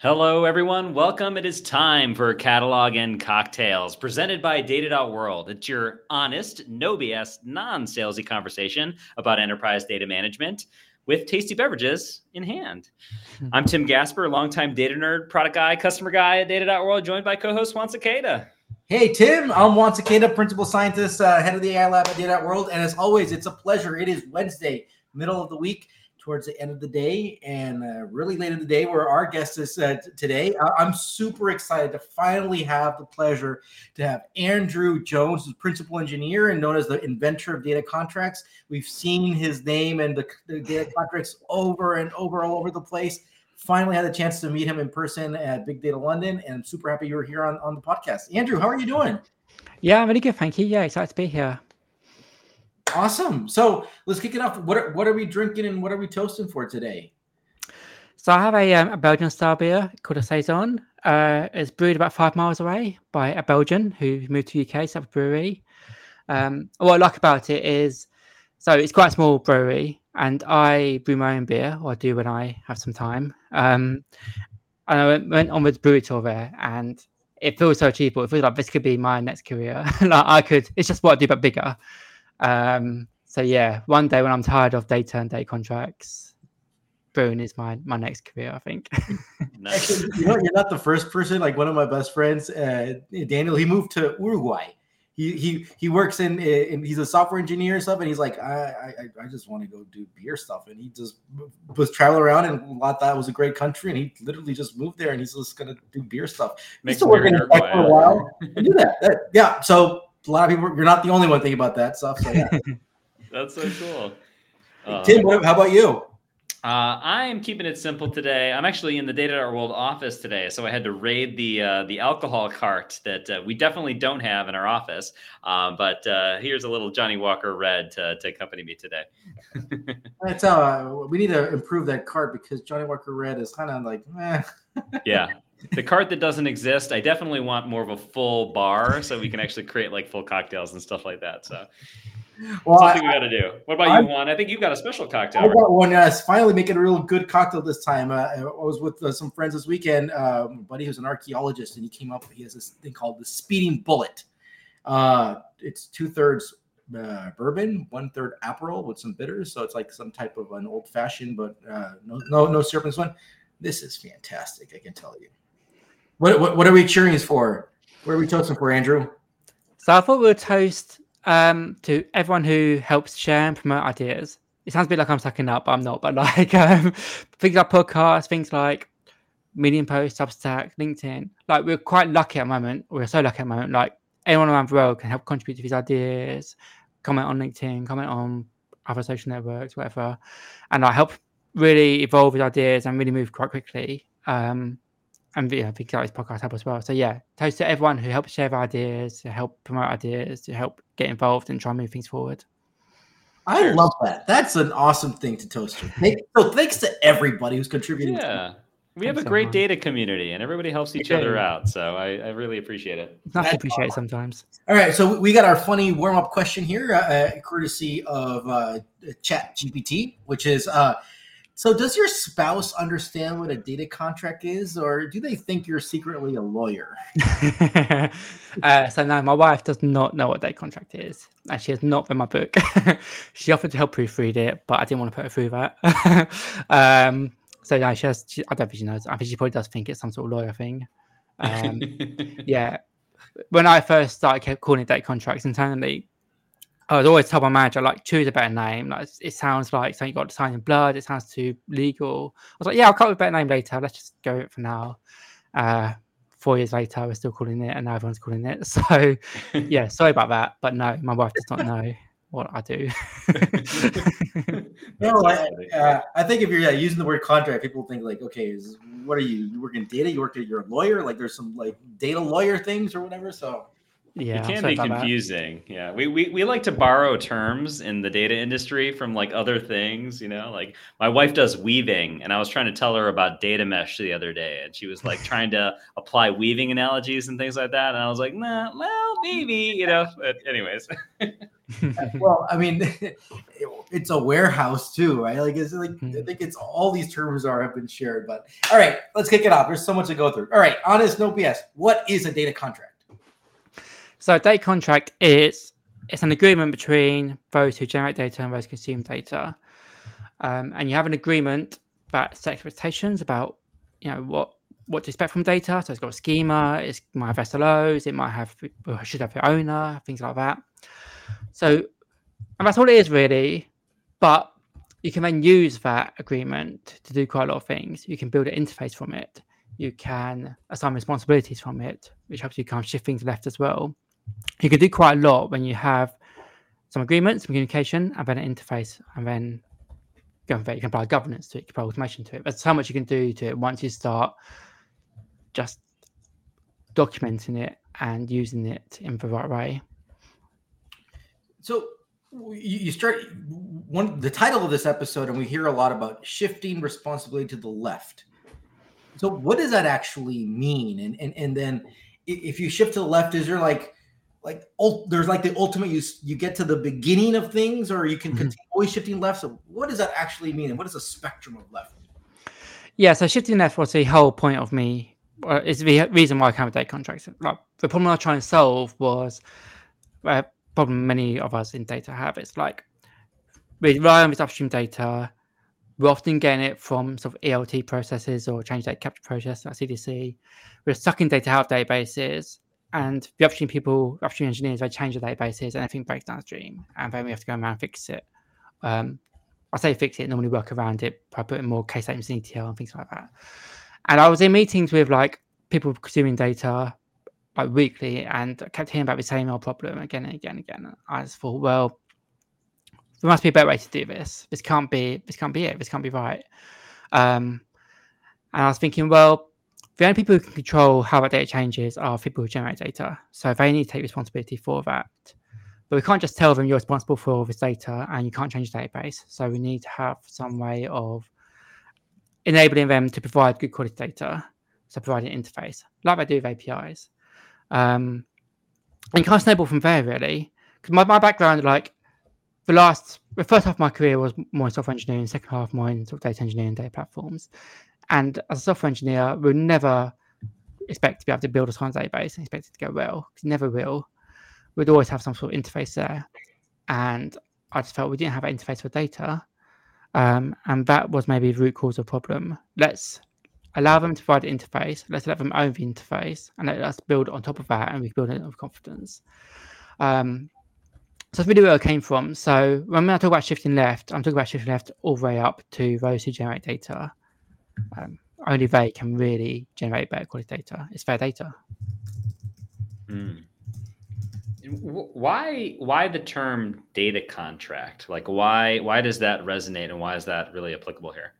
Hello, everyone. Welcome. It is time for Catalog and Cocktails, presented by Data.World. It's your honest, no BS, non salesy conversation about enterprise data management with tasty beverages in hand. I'm Tim Gasper, longtime data nerd, product guy, customer guy at Data.World, joined by co host Juan Sequeda. Hey, Tim. I'm Juan Sequeda, principal scientist, uh, head of the AI lab at Data.World. And as always, it's a pleasure. It is Wednesday, middle of the week towards the end of the day and uh, really late in the day where our guest is uh, today. I- am super excited to finally have the pleasure to have Andrew Jones, the principal engineer and known as the inventor of data contracts. We've seen his name and the, the data contracts over and over all over the place. Finally had a chance to meet him in person at Big Data London, and I'm super happy you're here on, on the podcast. Andrew, how are you doing? Yeah, I'm really good, thank you. Yeah, excited to be here. Awesome. So let's kick it off. What are, what are we drinking and what are we toasting for today? So I have a, um, a Belgian style beer called a saison. Uh, it's brewed about five miles away by a Belgian who moved to UK, set up a brewery. Um, what I like about it is, so it's quite a small brewery, and I brew my own beer, or I do when I have some time. Um, and I went, went on with brewery tour there, and it feels so achievable. It feels like this could be my next career. like I could, it's just what I do, but bigger. Um, so yeah, one day when I'm tired of data and data contracts, brewing is my my next career. I think. Actually, you know, you're not the first person. Like one of my best friends, uh, Daniel, he moved to Uruguay. He he he works in, in he's a software engineer and stuff, and he's like, I I, I just want to go do beer stuff, and he just was traveling around and thought that was a great country, and he literally just moved there, and he's just gonna do beer stuff. Makes he's working in for a while. do that. that. Yeah, so a lot of people. You're not the only one thinking about that stuff. So yeah, that's so cool. Uh, Tim, what, how about you? Uh, I am keeping it simple today. I'm actually in the data world office today, so I had to raid the uh, the alcohol cart that uh, we definitely don't have in our office. Um, but uh, here's a little Johnnie Walker Red to, to accompany me today. That's uh, we need to improve that cart because Johnnie Walker Red is kind of like, eh. yeah, the cart that doesn't exist, I definitely want more of a full bar so we can actually create like full cocktails and stuff like that. So well, something I, we got to do. What about I, you, Juan? I think you've got a special cocktail. I got one. Yes, finally making a real good cocktail this time. Uh, I was with uh, some friends this weekend. Uh, my buddy who's an archaeologist, and he came up. He has this thing called the Speeding Bullet. Uh, it's two thirds uh, bourbon, one third Aperol with some bitters. So it's like some type of an old fashioned, but uh, no, no, no syrup in this one. This is fantastic. I can tell you. What, what, what are we cheering for? What are we toasting for, Andrew? So I thought we would toast um, to everyone who helps share and promote ideas. It sounds a bit like I'm sucking up, but I'm not. But like um, things like podcasts, things like Medium Post, Substack, LinkedIn. Like we're quite lucky at the moment. We're so lucky at the moment. Like anyone around the world can help contribute to these ideas, comment on LinkedIn, comment on other social networks, whatever, and I like, help really evolve with ideas and really move quite quickly. Um, and yeah, I think this podcast help as well. So yeah, toast to everyone who helps share ideas, to help promote ideas, to help get involved and try and move things forward. I love that. That's an awesome thing to toast to. So thanks to everybody who's contributing. Yeah. We have a great data community and everybody helps each other out. So I, I really appreciate it. I appreciate it sometimes. All right. So we got our funny warm up question here, uh, courtesy of uh, Chat GPT, which is uh, so, does your spouse understand what a data contract is, or do they think you're secretly a lawyer? uh, so, no, my wife does not know what data contract is, and she has not read my book. she offered to help proofread it, but I didn't want to put her through that. um, so, no, she has. She, I don't think she knows. I think she probably does think it's some sort of lawyer thing. Um, yeah. When I first started calling it data contracts internally, I was always tell my manager, like, choose a better name. Like, it sounds like something you got to sign in blood. It sounds too legal. I was like, yeah, I'll come up with a better name later. Let's just go with it for now. Uh, four years later, we're still calling it, and now everyone's calling it. So, yeah, sorry about that. But no, my wife does not know what I do. no, I, uh, I, think if you're yeah, using the word contract, people think like, okay, is, what are you? You work in data? You work at you're lawyer? Like, there's some like data lawyer things or whatever. So Yeah, it can be confusing. Yeah, we, we we like to borrow terms in the data industry from like other things. You know, like my wife does weaving, and I was trying to tell her about data mesh the other day, and she was like trying to apply weaving analogies and things like that, and I was like, nah, well, maybe, you know. But anyways. well, I mean, it's a warehouse too, right? Like, it's like I hmm. think it's all these terms are have been shared. But all right, let's kick it off. There's so much to go through. All right, honest, no BS. What is a data contract? So a data contract is it's an agreement between those who generate data and those who consume data. Um, and you have an agreement that sets expectations about you know what what to expect from data. So it's got a schema, it might have SLOs, it might have should have the owner, things like that. So and that's all it is really. But you can then use that agreement to do quite a lot of things. You can build an interface from it. You can assign responsibilities from it, which helps you kind of shift things left as well you can do quite a lot when you have some agreements, some communication, and then an interface, and then going from You can apply governance to it, you can apply automation to it. There's so much you can do to it once you start just documenting it and using it in the right way. So you start one the title of this episode, and we hear a lot about shifting responsibility to the left. So what does that actually mean? And and and then if you shift to the left, is there like like ult- there's like the ultimate you you get to the beginning of things or you can mm-hmm. continue always shifting left. So what does that actually mean? And what is the spectrum of left? Yeah so shifting left was the whole point of me uh, is the reason why i came with data contracts like the problem i was trying to solve was a uh, problem many of us in data have it's like we rely on this upstream data. We're often getting it from sort of ELT processes or change data capture process like CDC. We're sucking data out of databases and the upstream people, upstream engineers, they change the databases and everything breaks downstream, and then we have to go around and fix it. Um, I say fix it, normally work around it by putting more case statements in ETL and things like that. And I was in meetings with like people consuming data like weekly, and I kept hearing about the same old problem again and again and again. I just thought, well, there must be a better way to do this. This can't be. This can't be it. This can't be right. Um, and I was thinking, well, the only people who can control how that data changes are people who generate data. So they need to take responsibility for that. But we can't just tell them you're responsible for all this data and you can't change the database. So we need to have some way of enabling them to provide good quality data. So providing an interface, like they do with APIs. Um, and you can't snowball from there really. Because my, my background, like the last, the first half of my career was more software engineering, second half more in sort of data engineering, data platforms. And as a software engineer, we'll never expect to be able to build a science database and expect it to go well. It never will. We'd always have some sort of interface there. And I just felt we didn't have an interface for data. Um, and that was maybe the root cause of the problem. Let's allow them to provide the interface. Let's let them own the interface and let us build on top of that and we build it with confidence. Um, so that's really where it came from. So when I talk about shifting left, I'm talking about shifting left all the way up to those who generate data. Um, only they can really generate better quality data. It's fair data. Mm. Why why the term data contract? Like why why does that resonate and why is that really applicable here?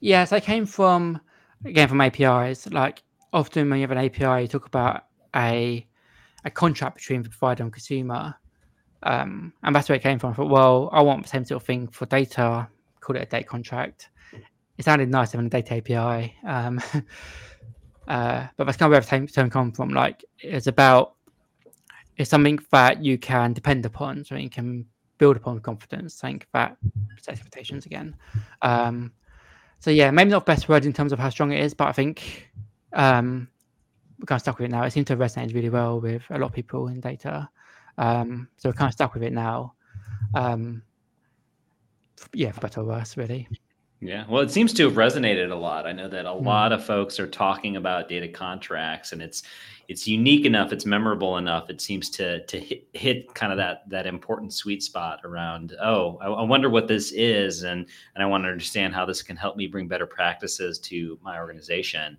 Yes, I came from again from APIs. Like often when you have an API, you talk about a a contract between the provider and consumer. Um, and that's where it came from. I thought, well, I want the same sort of thing for data, call it a data contract it sounded nice having a data API. Um, uh, but that's kind of where the term come from. Like it's about it's something that you can depend upon, so you can build upon confidence, something that expectations again. Um, so yeah, maybe not best word in terms of how strong it is, but I think um, we're kind of stuck with it now. It seems to have resonated really well with a lot of people in data. Um, so we're kind of stuck with it now. Um, yeah, for better or worse, really. Yeah, well, it seems to have resonated a lot. I know that a mm. lot of folks are talking about data contracts, and it's it's unique enough, it's memorable enough. It seems to to hit, hit kind of that that important sweet spot around. Oh, I, I, wonder what this is, and and I want to understand how this can help me bring better practices to my organization.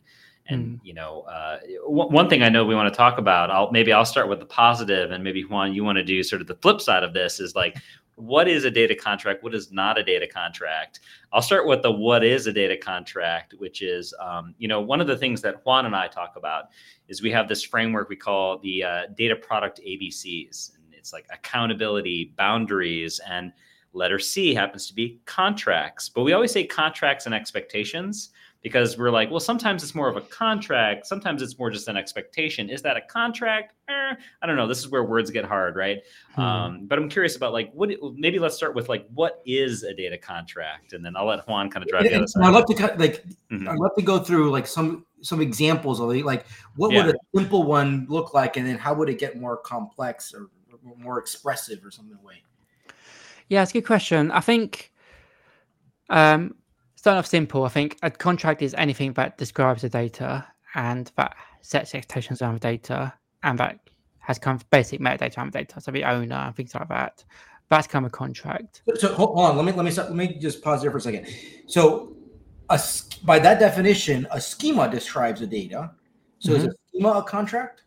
And mm. you know, uh, w- one thing I know we want to talk about. I'll maybe I'll start with the positive, and maybe Juan, you want to do sort of the flip side of this is like what is a data contract? What is not a data contract? I'll start with the what is a data contract, which is, um, you know, one of the things that Juan and I talk about is we have this framework we call the uh, data product ABCs. And it's like accountability, boundaries, and letter C happens to be contracts. But we always say contracts and expectations because we're like, well, sometimes it's more of a contract, sometimes it's more just an expectation. Is that a contract? Eh, I don't know. This is where words get hard, right? Hmm. Um, but I'm curious about like what. Maybe let's start with like what is a data contract, and then I'll let Juan kind of drive the other side. I'd love to like mm-hmm. I'd love to go through like some some examples of it. Like what yeah. would a simple one look like, and then how would it get more complex or more expressive or something way? Yeah, it's a good question. I think um, starting off simple, I think a contract is anything that describes the data and that sets expectations around the data and that has kind of basic metadata around the data, so the owner and things like that. That's kind of a contract. So hold on, let me let me let me just pause there for a second. So, a, by that definition, a schema describes the data. So mm-hmm. is a schema a contract?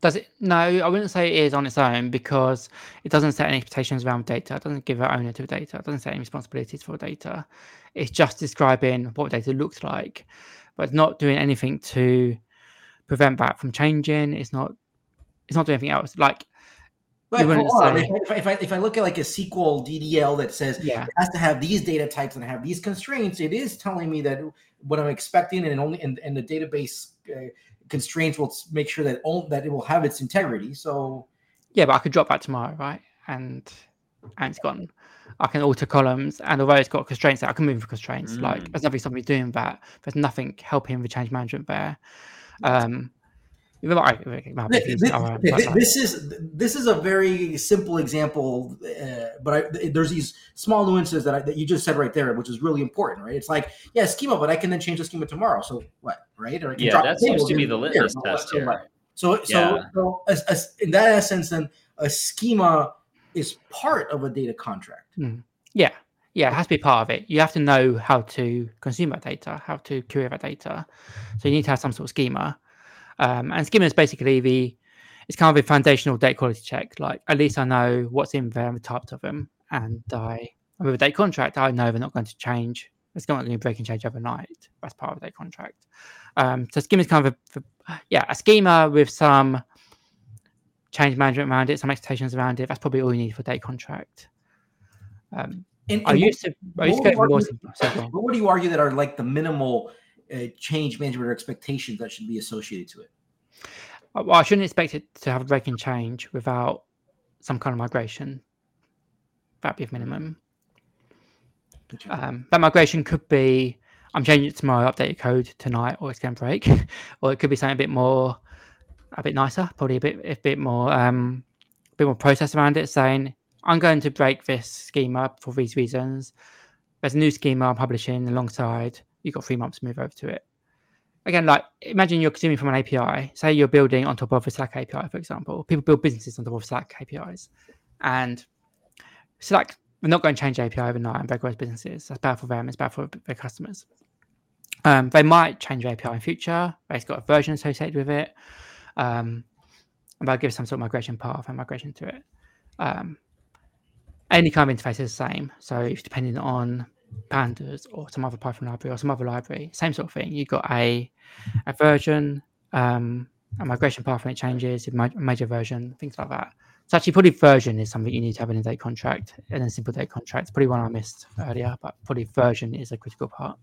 Does it? No, I wouldn't say it is on its own because it doesn't set any expectations around data. It doesn't give an owner to data. It doesn't set any responsibilities for data. It's just describing what data looks like, but it's not doing anything to prevent that from changing. It's not. It's not doing anything else. Like hold on. If, if, I, if I look at like a SQL DDL that says yeah. it has to have these data types and have these constraints, it is telling me that what I'm expecting and only and, and the database uh, constraints will make sure that all, that it will have its integrity. So yeah, but I could drop that tomorrow, right? And and it's gone. I can alter columns, and although it's got constraints, I can move the constraints. Mm. Like there's nothing stopping me doing that. There's nothing helping with change management there. Um, this, this, is this is a very simple example, uh, but I, there's these small nuances that, I, that you just said right there, which is really important, right? It's like, yeah, schema, but I can then change the schema tomorrow. So what, right? Or yeah, that seems to be the litmus here, test here. So, so, yeah. so as, as, in that essence, then a schema is part of a data contract. Mm. Yeah, yeah, it has to be part of it. You have to know how to consume that data, how to query that data. So you need to have some sort of schema. Um, and schema is basically the it's kind of a foundational data quality check. Like at least I know what's in there and the types of them, and I with a data contract, I know they're not going to change. It's not going to break and change overnight. That's part of the contract. Um, so schema is kind of a, a, yeah a schema with some change management around it, some expectations around it. That's probably all you need for a data contract. Um, and, and I used to, I used to go more simple. What would you argue that are like the minimal uh, change management or expectations that should be associated to it? Uh, well, I shouldn't expect it to have a breaking change without some kind of migration. That'd be a minimum. Um, that migration could be I'm changing it to my updated code tonight, or it's going to break, or it could be something a bit more, a bit nicer, probably a bit, a bit more, um, a bit more process around it, saying I'm going to break this schema for these reasons. There's a new schema I'm publishing alongside you've got three months to move over to it. Again, like imagine you're consuming from an API. Say you're building on top of a Slack API, for example. People build businesses on top of Slack APIs, and Slack we're not going to change API overnight and break those businesses. That's bad for them. It's bad for their customers. Um, they might change API in future. It's got a version associated with it. Um, they'll give some sort of migration path and migration to it. Um, any kind of interface is the same. So if depending on pandas or some other Python library or some other library, same sort of thing. You've got a a version, um, a migration path when it changes, a major version, things like that. So actually, probably version is something you need to have in a data contract, and then simple data contract. It's Probably one I missed earlier, but probably version is a critical part.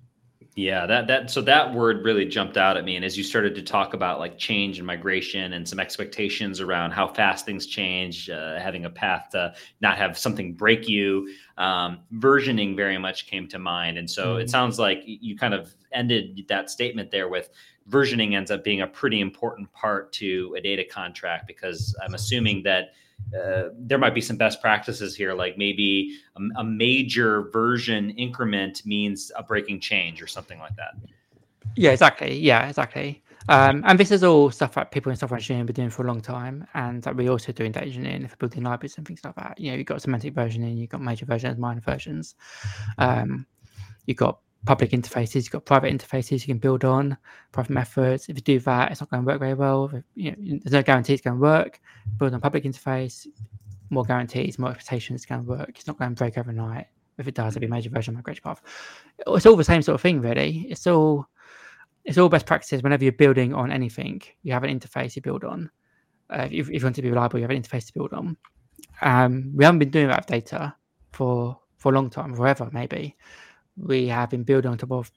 Yeah, that that so that word really jumped out at me. And as you started to talk about like change and migration and some expectations around how fast things change, uh, having a path to not have something break you, um, versioning very much came to mind. And so mm-hmm. it sounds like you kind of ended that statement there with versioning ends up being a pretty important part to a data contract because I'm assuming that uh, there might be some best practices here, like maybe a, a, major version increment means a breaking change or something like that. Yeah, exactly. Yeah, exactly. Um, and this is all stuff that people in software engineering have been doing for a long time, and that we also do in data engineering for building libraries and things like that. You know, you've got semantic versioning, you've got major versions, minor versions. Um, you've got public interfaces, you've got private interfaces you can build on, private methods. If you do that, it's not going to work very well. You know, there's no guarantee it's going to work. Build on public interface, more guarantees, more expectations it's going to work. It's not going to break overnight. If it does, it'll be a major version of migration path. It's all the same sort of thing, really. It's all it's all best practices. Whenever you're building on anything, you have an interface you build on. Uh, if, if, you want to be reliable, you have an interface to build on. Um, we haven't been doing that with data for for a long time, forever maybe. We have been building on top of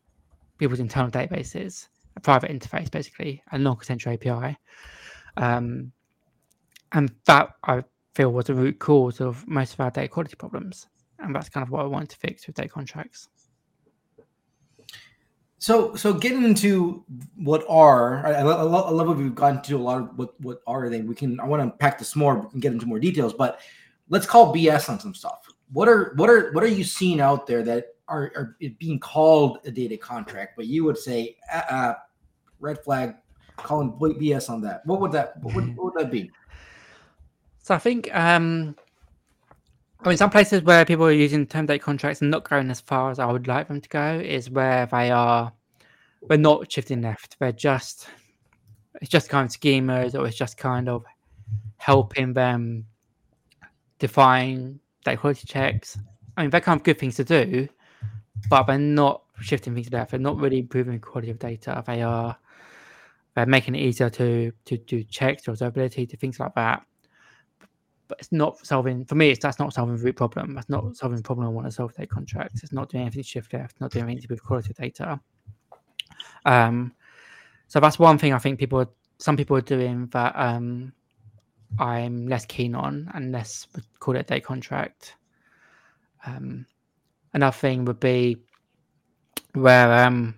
people's internal databases, a private interface basically, a non-consensual API. Um, and that I feel was the root cause of most of our data quality problems. And that's kind of what I wanted to fix with data contracts. So, so getting into what are I, I, love, I love what we've gotten to a lot of what what are they. We can I want to unpack this more. Can get into more details, but let's call BS on some stuff. What are what are what are you seeing out there that are, are being called a data contract, but you would say uh, uh, red flag, calling BS on that? What would that what would, what would that be? So I think um, I mean some places where people are using term data contracts and not going as far as I would like them to go is where they are we're not shifting left. They're just it's just kind of schemas or it's just kind of helping them define data quality checks. I mean, they're kind of good things to do, but they're not shifting things left. They're not really improving the quality of data. They are they're making it easier to to do checks, to observability, to things like that. But it's not solving for me. It's that's not solving the root problem. That's not solving the problem I want to solve data contracts. It's not doing anything shift left. Not doing anything to improve quality of data. Um, so that's one thing I think people, some people are doing that um, I'm less keen on, and less call it a data contract. Um, another thing would be where um,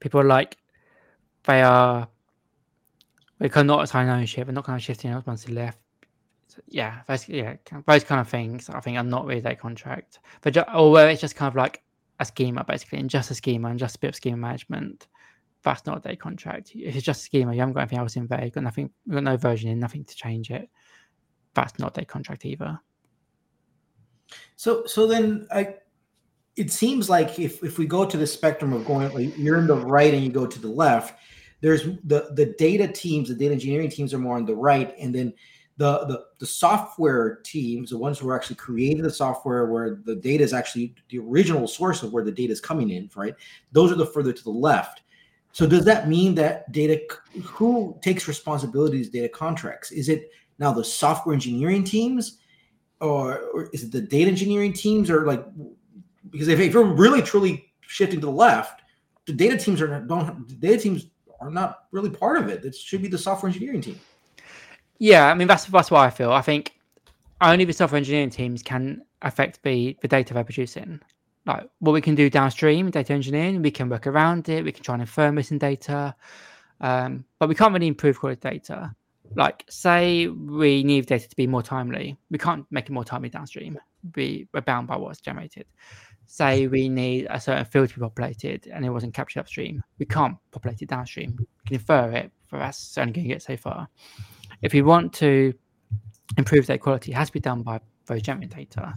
people are like they are they cannot assign ownership and not kind of shifting out once they left. Yeah, those, yeah, those kind of things I think are not really that contract. But or where it's just kind of like a schema basically, and just a schema and just a bit of schema management. That's not a data contract. If it's just a schema, you haven't got anything else in there, you've got nothing, you've got no version in, nothing to change it. That's not a data contract either. So, so then I, it seems like if if we go to the spectrum of going, like you're in the right and you go to the left, there's the the data teams, the data engineering teams are more on the right, and then the the the software teams, the ones who are actually creating the software where the data is actually the original source of where the data is coming in, right? Those are the further to the left. So does that mean that data who takes responsibility responsibilities data contracts? Is it now the software engineering teams? Or, or is it the data engineering teams or like because if, if you're really truly shifting to the left, the data teams are don't the data teams are not really part of it. It should be the software engineering team. Yeah, I mean that's that's what I feel. I think only the software engineering teams can affect the the data they're producing. Like what we can do downstream, data engineering, we can work around it. We can try and infer missing data, um, but we can't really improve quality data like say we need data to be more timely we can't make it more timely downstream. We, we're bound by what's generated. Say we need a certain field to be populated and it wasn't captured upstream we can't populate it downstream. We can infer it but that's only going to get so far. If we want to improve data quality it has to be done by those generating data.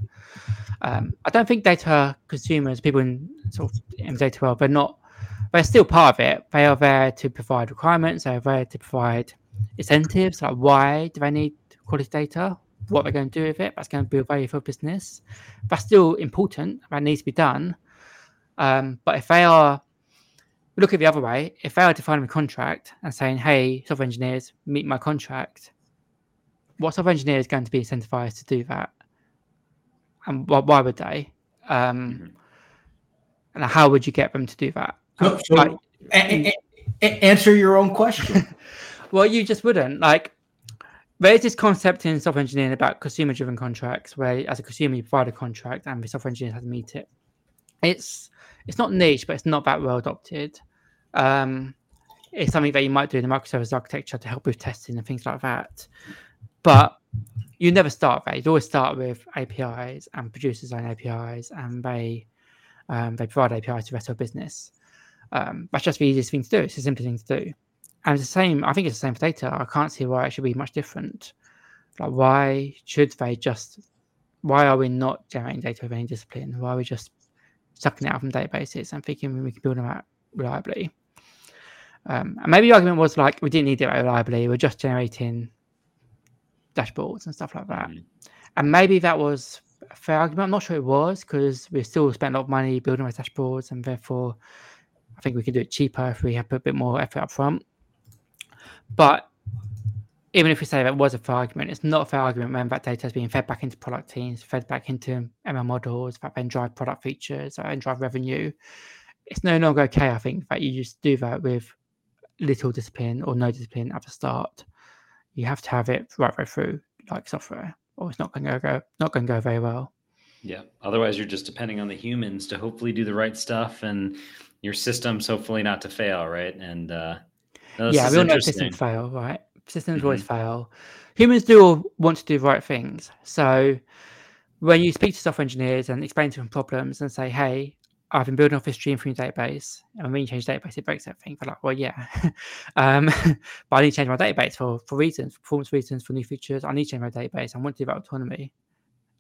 Um, i don't think data consumers people in sort of in data world they're not they're still part of it. They are there to provide requirements they're there to provide incentives, like why do they need quality data? What they're going to do with it? That's going to build value for business. That's still important. That needs to be done. Um, but if they are look at the other way, if they are defining a contract and saying, "Hey, software engineers, meet my contract," what software engineer is going to be incentivized to do that? And why would they? Um, mm-hmm. And how would you get them to do that? So, so like, a- a- a- answer your own question. Well, you just wouldn't like. There's this concept in software engineering about consumer-driven contracts, where as a consumer you provide a contract and the software engineer has to meet it. It's it's not niche, but it's not that well adopted. Um, it's something that you might do in the microservice architecture to help with testing and things like that. But you never start there. You always start with APIs and producers own APIs, and they um, they provide APIs to the rest of the business. Um, that's just the easiest thing to do. It's the simple thing to do. And it's the same. I think it's the same for data. I can't see why it should be much different. Like, why should they just? Why are we not generating data with any discipline? Why are we just sucking it out from databases and thinking we can build them out reliably? Um, and maybe the argument was like we didn't need it reliably. We're just generating dashboards and stuff like that. Mm-hmm. And maybe that was a fair argument. I'm not sure it was because we still spent a lot of money building those dashboards, and therefore, I think we could do it cheaper if we have put a bit more effort up front. But even if we say that was a fair argument, it's not a fair argument when that data is being fed back into product teams, fed back into ML models, that then drive product features and drive revenue. It's no longer okay, I think, that you just do that with little discipline or no discipline at the start. You have to have it right way through, like software, or it's not going to go not going to go very well. Yeah. Otherwise, you're just depending on the humans to hopefully do the right stuff, and your systems hopefully not to fail, right? And uh, no, yeah, we all know systems fail, right? Systems mm-hmm. always fail. Humans do want to do the right things. So when you speak to software engineers and explain to them problems and say, "Hey, I've been building off this stream from your database, and when you change database, it breaks everything. They're like, well, yeah, um, but I need to change my database for for reasons, for performance reasons, for new features. I need to change my database. I want to do that autonomy.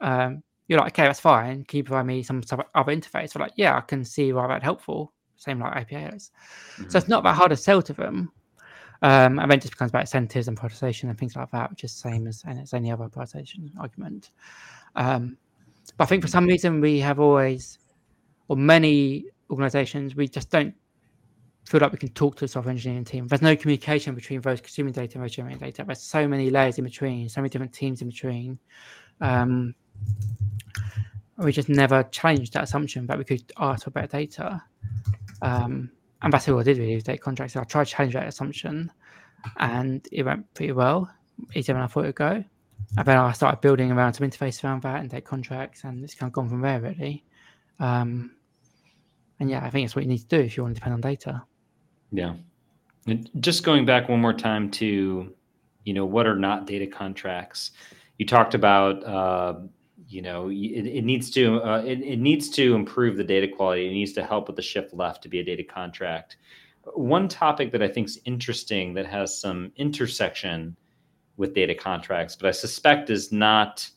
Um, you're like, okay, that's fine. Can you provide me some other interface? We're like, yeah, I can see why that's helpful. Same like APIs. Mm-hmm. So it's not that hard to sell to them. Um, and then it just becomes about incentives and prioritization and things like that, which is the same as, as any other prioritization argument. Um, but I think for some reason we have always or many organizations, we just don't feel like we can talk to the software engineering team. There's no communication between those consuming data and those generating data. There's so many layers in between, so many different teams in between. Um, we just never challenged that assumption that we could ask for better data. Um, and I did really data contracts. So I tried to challenge that assumption and it went pretty well, easier than I thought it would go. And then I started building around some interface around that and data contracts, and it's kind of gone from there really. Um, and yeah, I think it's what you need to do if you want to depend on data. Yeah. And just going back one more time to, you know, what are not data contracts? You talked about, uh, you know, it, it needs to uh, it, it needs to improve the data quality. It needs to help with the shift left to be a data contract. One topic that I think is interesting that has some intersection with data contracts, but I suspect is not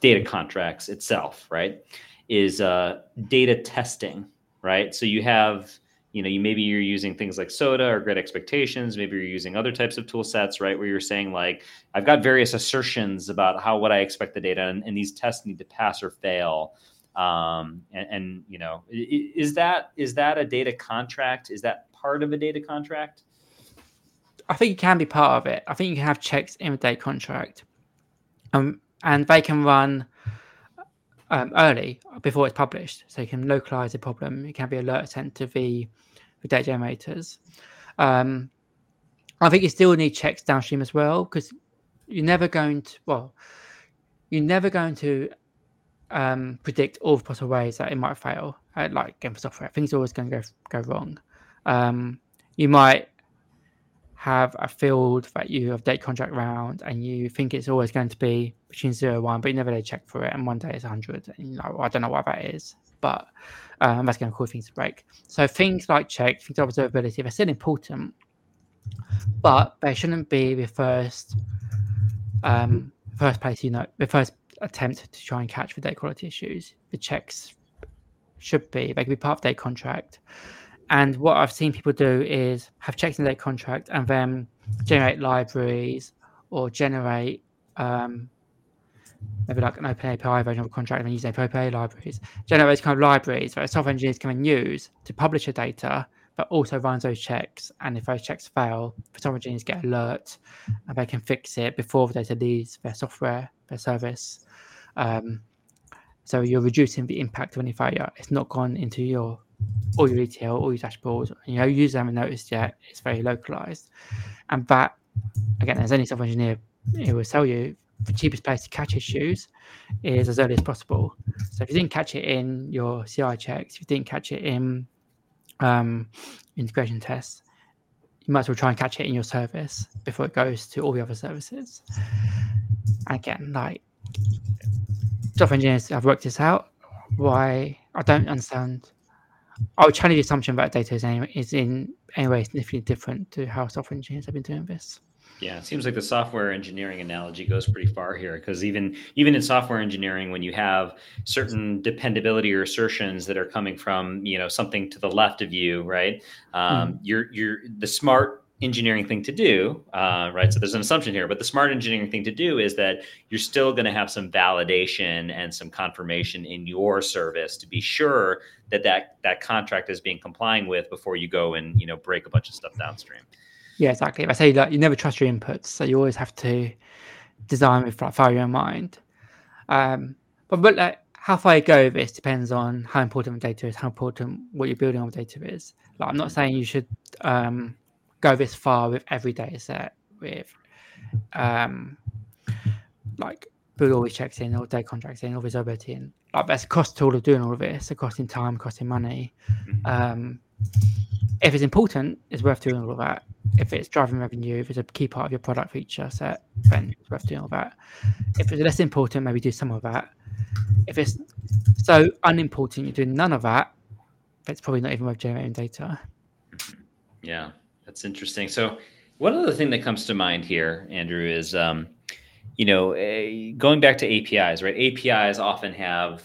data contracts itself, right? Is uh, data testing right? So you have, you know, you maybe you're using things like soda or Great Expectations. Maybe you're using other types of tool sets, right? Where you're saying like, I've got various assertions about how what I expect the data, and, and these tests need to pass or fail. Um, and, and you know, is that is that a data contract? Is that part of a data contract? I think it can be part of it. I think you can have checks in a data contract, um, and they can run um, early before it's published, so you can localize the problem. It can be alert sent to the, the data generators. Um, I think you still need checks downstream as well because you're never going to well, you're never going to um, predict all the possible ways that it might fail. Like game for software, things are always going to go go wrong. Um, you might have a field that you have data contract around and you think it's always going to be between zero and one, but you never really check for it. And one day it's 100. And you I don't know why that is, but um, that's going to cause things to break. So things like check, things like observability, they're still important, but they shouldn't be the first, um, first place, you know, the first attempt to try and catch the data quality issues. The checks should be, they could be part of data contract and what I've seen people do is have checks in their contract and then generate libraries or generate um, maybe like an open API version of a contract and use open API libraries. Generate kind of libraries that software engineers can use to publish the data, but also runs those checks. And if those checks fail, the software engineers get alert and they can fix it before the data leaves their software, their service. Um, so you're reducing the impact of any failure. It's not gone into your all your ETL, all your dashboards, you know, users haven't noticed yet. It's very localized, and that again, as any software engineer, it will tell you the cheapest place to catch issues is as early as possible. So if you didn't catch it in your CI checks, if you didn't catch it in um, integration tests, you might as well try and catch it in your service before it goes to all the other services. And again, like software engineers have worked this out. Why I don't understand I would challenge the assumption that data is, any, is in any way significantly different to how software engineers have been doing this. Yeah, it seems like the software engineering analogy goes pretty far here because even even in software engineering, when you have certain dependability or assertions that are coming from you know something to the left of you, right? Um, mm. You're you're the smart engineering thing to do, uh, right? So there's an assumption here, but the smart engineering thing to do is that you're still going to have some validation and some confirmation in your service to be sure that that that contract is being complying with before you go and you know break a bunch of stuff downstream. Yeah, exactly. I say that you never trust your inputs, so you always have to design with like fire in mind. Um, but but like how far you go with this depends on how important the data is, how important what you're building on the data is. Like I'm not saying you should um, go this far with every data set with um, like build all these checks in, all data contracts in, all visibility in. Like that's a cost to all of doing all of this, a costing time, costing money. Mm-hmm. Um, if it's important, it's worth doing all of that. If it's driving revenue, if it's a key part of your product feature set, then it's worth doing all that. If it's less important, maybe do some of that. If it's so unimportant, you're doing none of that, it's probably not even worth generating data. Yeah, that's interesting. So, one other thing that comes to mind here, Andrew, is um, you know, uh, going back to APIs, right? APIs often have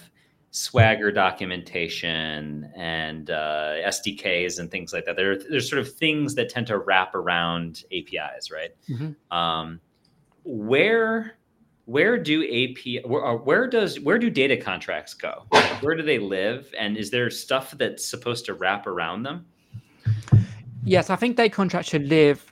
Swagger documentation and uh, SDKs and things like that. There, there's sort of things that tend to wrap around APIs, right? Mm-hmm. Um, where where do AP where, where does where do data contracts go? Where do they live? And is there stuff that's supposed to wrap around them? Yes, I think data contracts should live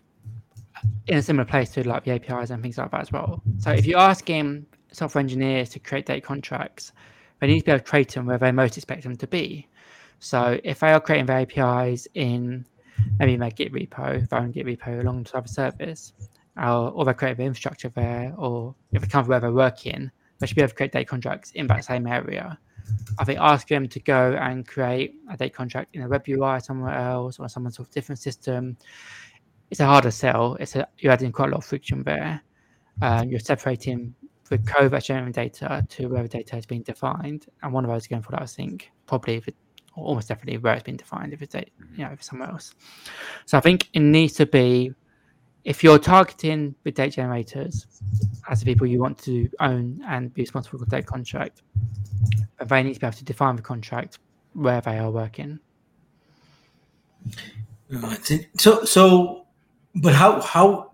in a similar place to like the APIs and things like that as well. So if you're asking software engineers to create data contracts, they need to be able to create them where they most expect them to be. So if they are creating their APIs in maybe their Git repo, their own Git repo alongside the service, or, or they create the infrastructure there, or if it comes from where they're working, they should be able to create data contracts in that same area. I think ask them to go and create a data contract in a web UI somewhere else or some sort of different system. It's a harder sell. It's a, you're adding quite a lot of friction there. Uh, you're separating the generating data to where the data has been defined. And one of those is going for that, I think, probably if it, almost definitely where it's been defined if it's mm-hmm. you know if it's somewhere else. So I think it needs to be if you're targeting the data generators as the people you want to own and be responsible for the data contract, they need to be able to define the contract where they are working. So, so, but how how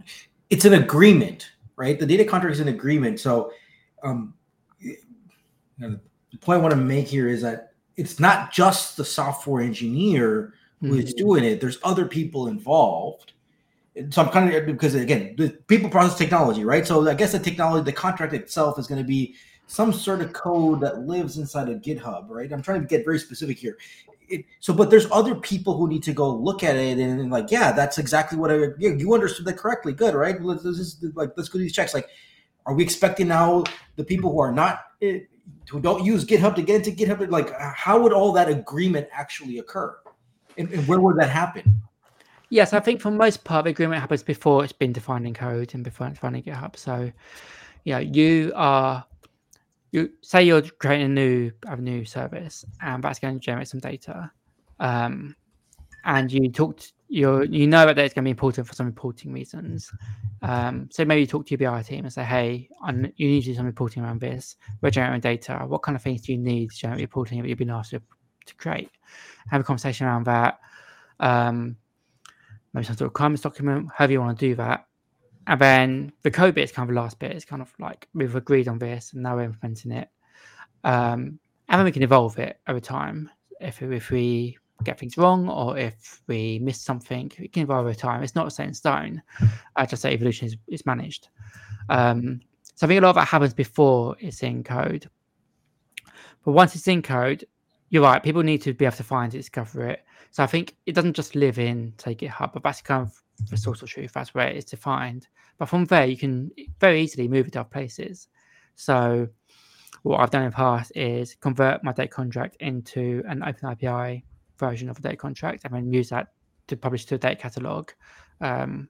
it's an agreement, right? The data contract is an agreement. So, um, you know, the point I want to make here is that it's not just the software engineer who mm-hmm. is doing it. There's other people involved. So I'm kind of because again, the people process technology, right? So I guess the technology, the contract itself is going to be some sort of code that lives inside of GitHub, right? I'm trying to get very specific here. It, so, but there's other people who need to go look at it and, and like, yeah, that's exactly what I. Yeah, you understood that correctly. Good, right? Let's, let's like let's go to these checks. Like, are we expecting now the people who are not eh, who don't use GitHub to get into GitHub? Like, how would all that agreement actually occur, and, and where would that happen? Yes, I think for most part, the agreement happens before it's been defined in code and before it's in GitHub. So, yeah, you are you say you're creating a new a new service and that's going to generate some data, um, and you talked you you know that it's going to be important for some reporting reasons. Um, so maybe you talk to your BI team and say, hey, I'm, you need to do some reporting around this. We're generating data. What kind of things do you need to generate reporting that you've been asked to, to create? Have a conversation around that. Um, maybe some sort of requirements document, however you want to do that. And then the code bit is kind of the last bit. It's kind of like we've agreed on this and now we're implementing it. Um, and then we can evolve it over time. If, if we get things wrong or if we miss something, we can evolve over time. It's not set in stone. I just say evolution is, is managed. Um, so I think a lot of that happens before it's in code. But once it's in code, you're right. People need to be able to find it, discover it. So I think it doesn't just live in, say, GitHub, but that's kind of the source of truth. That's where it's defined. But from there, you can very easily move it to other places. So what I've done in the past is convert my data contract into an open API version of a data contract and then use that to publish to a data catalog. Um,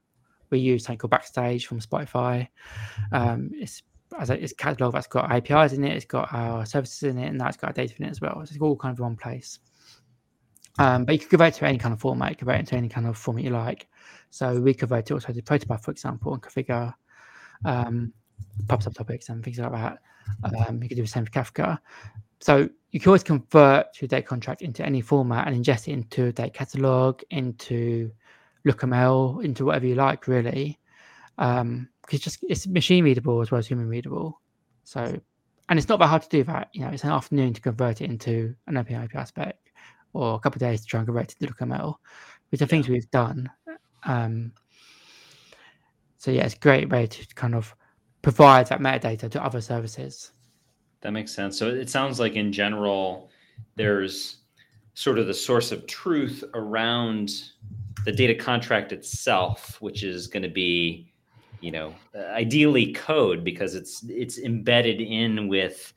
we use something called Backstage from Spotify. Um, it's as a, it's catalog that's got APIs in it, it's got our services in it, and that's got data in it as well. So it's all kind of one place. Um, but you can convert it to any kind of format, you can convert it to any kind of format you like. So we convert it also to protobuf, for example, and configure um, Pub/Sub topics and things like that. Um, you can do the same for Kafka. So you can always convert your data contract into any format and ingest it into a data catalog, into LookML into whatever you like, really. Um, because just it's machine readable as well as human readable. So, and it's not that hard to do that. You know, it's an afternoon to convert it into an OpenAPI spec, or a couple of days to try and convert it to LookML, which are yeah. things we've done. Um, so yeah, it's a great way to kind of provide that metadata to other services. That makes sense. So it sounds like in general, there's sort of the source of truth around the data contract itself, which is going to be, you know, ideally code because it's it's embedded in with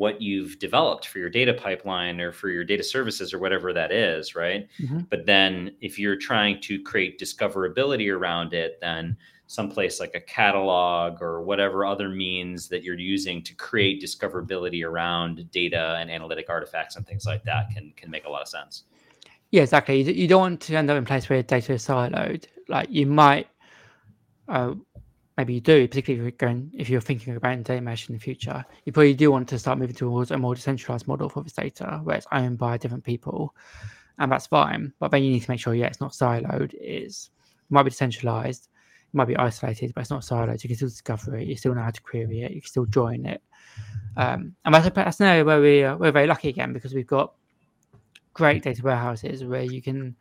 what you've developed for your data pipeline or for your data services or whatever that is, right? Mm-hmm. But then if you're trying to create discoverability around it, then someplace like a catalog or whatever other means that you're using to create discoverability around data and analytic artifacts and things like that can can make a lot of sense. Yeah, exactly. You don't want to end up in a place where data is siloed. Like you might, uh, maybe you do, particularly if you're going if you're thinking about data mesh in the future. You probably do want to start moving towards a more decentralized model for this data, where it's owned by different people, and that's fine. But then you need to make sure, yeah, it's not siloed. It's it might be decentralized it might be isolated, but it's not siloed. You can still discover it. You still know how to query it. You can still join it. Um, and that's, that's an area where we are, we're very lucky again because we've got great data warehouses where you can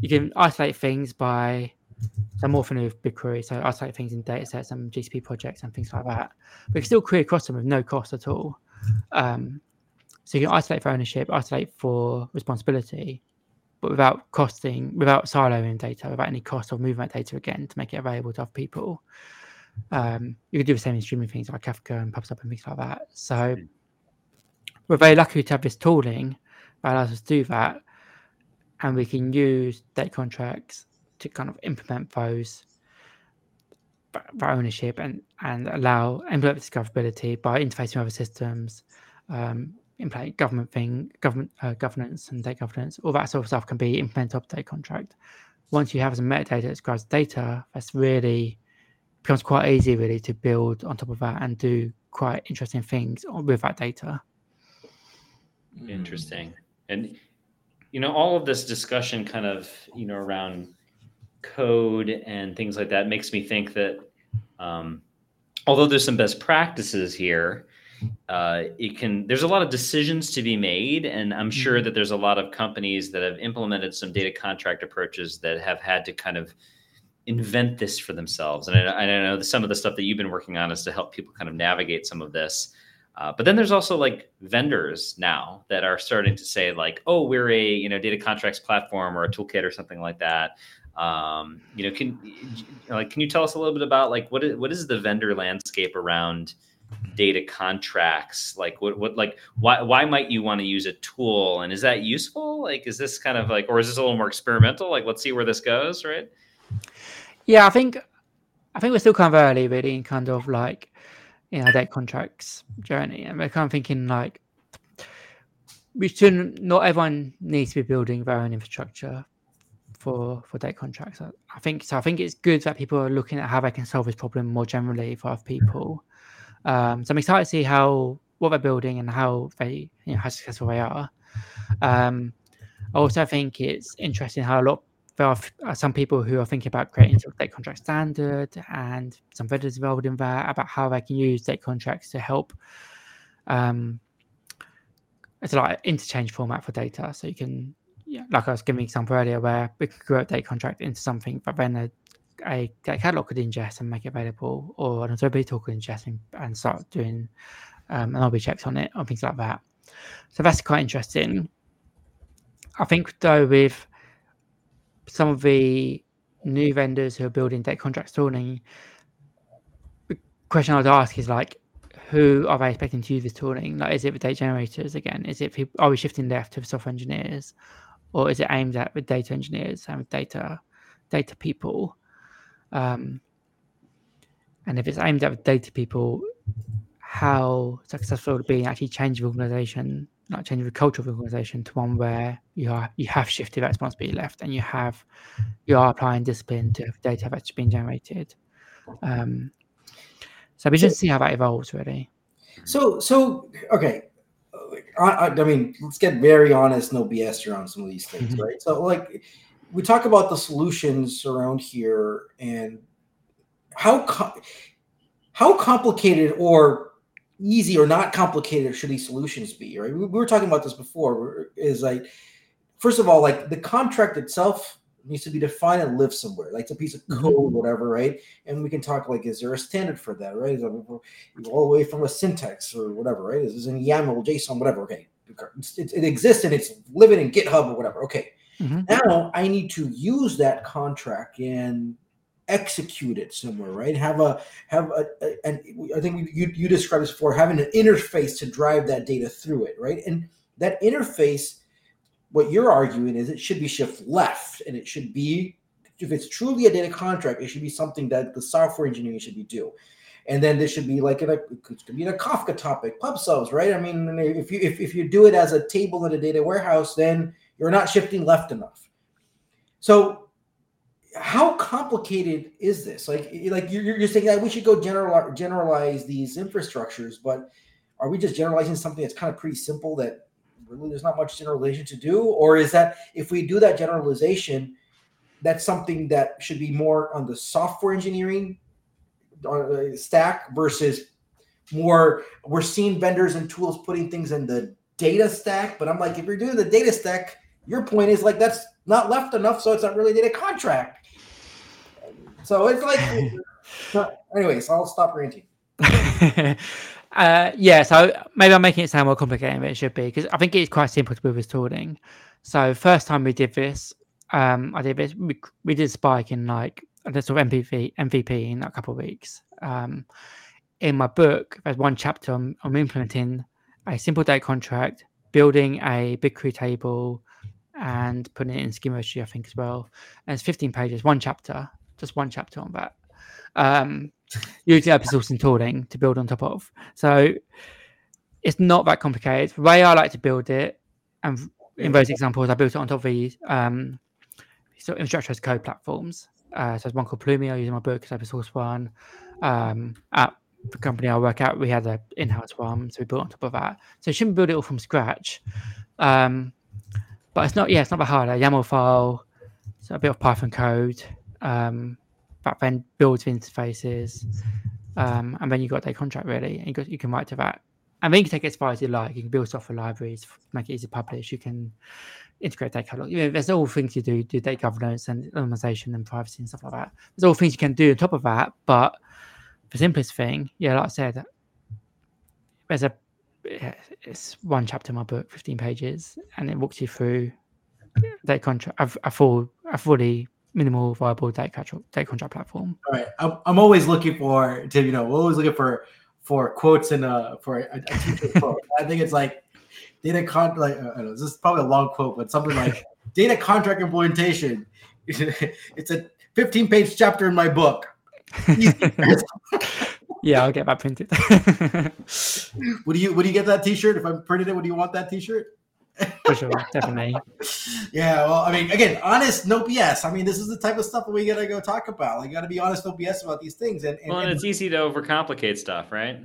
you can isolate things by so I'm more familiar with BigQuery, so I take things in data sets and GCP projects and things like that. But you can still query across them with no cost at all. Um, so you can isolate for ownership, isolate for responsibility, but without costing, without siloing data, without any cost of moving that data again to make it available to other people. Um, you can do the same in streaming things like Kafka and Pub/Sub and things like that. So we're very lucky to have this tooling that allows us to do that. And we can use data contracts to kind of implement those for ownership and, and allow implement discoverability by interfacing with other systems, um, implement government thing, government uh, governance and data governance, all that sort of stuff can be implemented up data contract. Once you have some metadata that describes data, that's really becomes quite easy really to build on top of that and do quite interesting things with that data. Interesting. And you know, all of this discussion kind of, you know, around code and things like that makes me think that um, although there's some best practices here, uh, it can there's a lot of decisions to be made and i'm sure mm-hmm. that there's a lot of companies that have implemented some data contract approaches that have had to kind of invent this for themselves. And i, I know some of the stuff that you've been working on is to help people kind of navigate some of this. Uh, but then there's also like vendors now that are starting to say like oh we're a you know data contracts platform or a toolkit or something like that um, you know can like can you tell us a little bit about like what is, what is the vendor landscape around data contracts? Like what what like why why might you want to use a tool? And is that useful? Like is this kind of like or is this a little more experimental? Like let's see where this goes right? Yeah i think i think we're still kind of early really in kind of like you know data contracts journey. And we're kind of thinking like we shouldn't not everyone needs to be building their own infrastructure for for data contracts. I think so i think it's good that people are looking at how they can solve this problem more generally for other people. Um, so I'm excited to see how what they're building and how they you know how successful they are. Um, I also think it's interesting how a lot there are some people who are thinking about creating sort of data contract standard and some vendors involved in that about how they can use data contracts to help um, it's like interchange format for data. So you can yeah, like I was giving an example earlier where we could grow a contract into something but then a a, a catalog could ingest and make it available, or an observability tool could ingest and, and start doing um, an checks on it, or things like that. So that's quite interesting. I think though with some of the new vendors who are building data contract tooling, the question I'd ask is like, who are they expecting to use this tooling? Like, is it the data generators again? Is it people, are we shifting left to the software engineers, or is it aimed at with data engineers and data data people? Um, and if it's aimed at with data people, how successful would it be actually change the organization, not changing the culture of the organization to one where you are you have shifted that responsibility left and you have you are applying discipline to data that's been generated. Um, so we just see how that evolves really. So so okay. I, I, mean, let's get very honest, no BS around some of these things, mm-hmm. right? So, like, we talk about the solutions around here and how co- how complicated or easy or not complicated should these solutions be right we, we were talking about this before is like first of all like the contract itself needs to be defined and live somewhere like it's a piece of Mm-hmm. code whatever right and we can talk like is there a standard for that right is it all the way from a syntax or whatever right is this in yaml json whatever okay it, it exists and it's living in github or whatever okay Mhm. now I need to use that contract and execute it somewhere, right? Have a have a, a and I think you you described this before having an interface to drive that data through it, right? And that interface, what you're arguing is it should be shift left, and it should be if it's truly a data contract, it should be something that the software engineering should be do. And then this should be like in a it could be in a Kafka topic, pub subs, right? I mean, if you if, if you do it as a table in a data warehouse, then you're not shifting left enough. So, how complicated is this? Like, like you're, you're saying that we should go general generalize these infrastructures, but are we just generalizing something that's kind of pretty simple that really there's not much generalization to do, or is that if we do that generalization, that's something that should be more on the software engineering uh, stack versus more we're seeing vendors and tools putting things in the data stack but i'm like if you're doing the data stack your point is like that's not left enough, so it's not really data contract. So it's like, anyways, I'll stop ranting. uh, yeah, so maybe I'm making it sound more complicated than it should be because I think it's quite simple to build this tooling. So first time we did this, um, I did this. We, we did Spike in like a of MVP MVP in a couple of weeks. Um, in my book, there's one chapter on, on implementing a simple data contract, building a BigQuery table, and putting it in Schemashi, I think, as well. And it's 15 pages, one chapter, just one chapter on that. Um, using open source and tooling to build on top of. So it's not that complicated. The way I like to build it, and in those examples, I built it on top of these um, so infrastructure as code platforms. Uh, so there's one called Pulumi using my book, it's open source one. Um, at the company I work at, we had an in-house one, so we built on top of that. So you shouldn't build it all from scratch. Um, but it's not, yeah, it's not that hard. A YAML file, so a bit of Python code, um, that then builds interfaces, um, and then you've got a contract really, and you, got, you can write to that. And then you can take it as far as you like. You can build software libraries, make it easy to publish. You can integrate data catalog. You know, there's all things you do, do data governance and anonymization and privacy and stuff like that. There's all things you can do on top of that. But the simplest thing, yeah, like I said, there's a it's one chapter in my book, 15 pages, and it walks you through data contract, a, a full, a fully minimal viable data contract, data contract platform. All right, I'm, I'm always looking for to you know, we're always looking for for quotes and uh for a, a teacher quote. I think it's like data con like uh, I don't know, this is probably a long quote, but something like data contract implementation. it's a 15 page chapter in my book. yeah, I'll get that printed. would you would you get that T-shirt if I printed it? Would you want that T-shirt? For sure, definitely. Yeah, well, I mean, again, honest, no BS. I mean, this is the type of stuff that we gotta go talk about. Like, gotta be honest, no BS about these things. And, and well, and it's easy to overcomplicate stuff, right?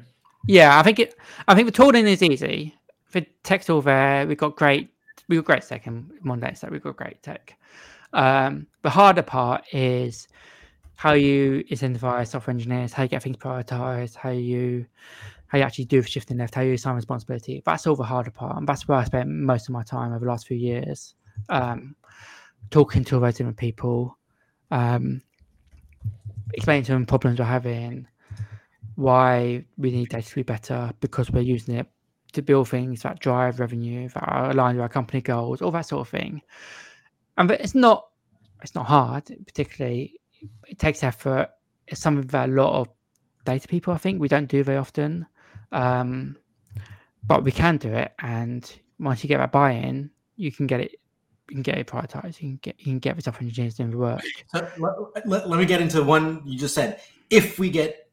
Yeah, I think it. I think the tooling is easy. The tech's all there. We've got great. We've got great tech in Monday, so we've got great tech. Um, the harder part is how you incentivize software engineers, how you get things prioritized, how you how you actually do the shifting left, how you assign responsibility. That's all the harder part, and that's where I spent most of my time over the last few years, um, talking to all those different people, um, explaining to them problems we're having, why we need data to be better because we're using it to build things that drive revenue, that are aligned with our company goals, all that sort of thing. And it's not it's not hard, particularly. It takes effort. It's something that a lot of data people, I think, we don't do very often. Um, but we can do it, and once you get that buy-in, you can get it. You can get it prioritized. You can get you can get the software engineers doing the work. So let, let, let me get into one you just said. If we get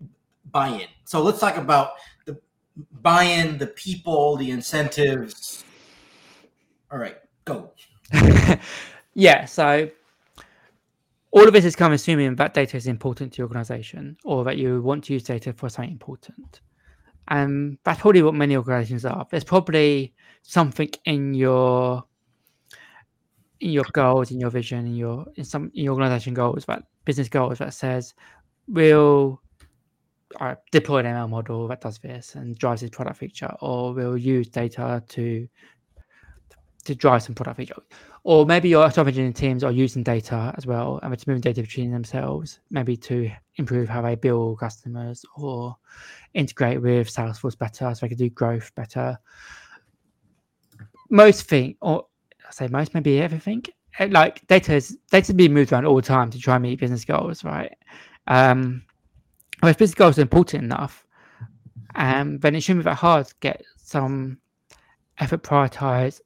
buy-in, so let's talk about the buy-in, the people, the incentives. All right, go. yeah. So all of this is kind of assuming that data is important to your organization or that you want to use data for something important. And that's probably what many organizations are. There's probably something in your in your goals, in your vision, in your in some in your organization goals, but business goals that says we'll uh, deploy an ML model that does this and drives this product feature, or we'll use data to to drive some product feature. Or maybe your software engineering teams are using data as well, and it's moving data between themselves, maybe to improve how they bill customers or integrate with Salesforce better, so they can do growth better. Most thing, or I say most, maybe everything. eh, Like data is data being moved around all the time to try and meet business goals, right? Um, well, if business goals are important enough, um, then it shouldn't be that hard to get some effort prioritized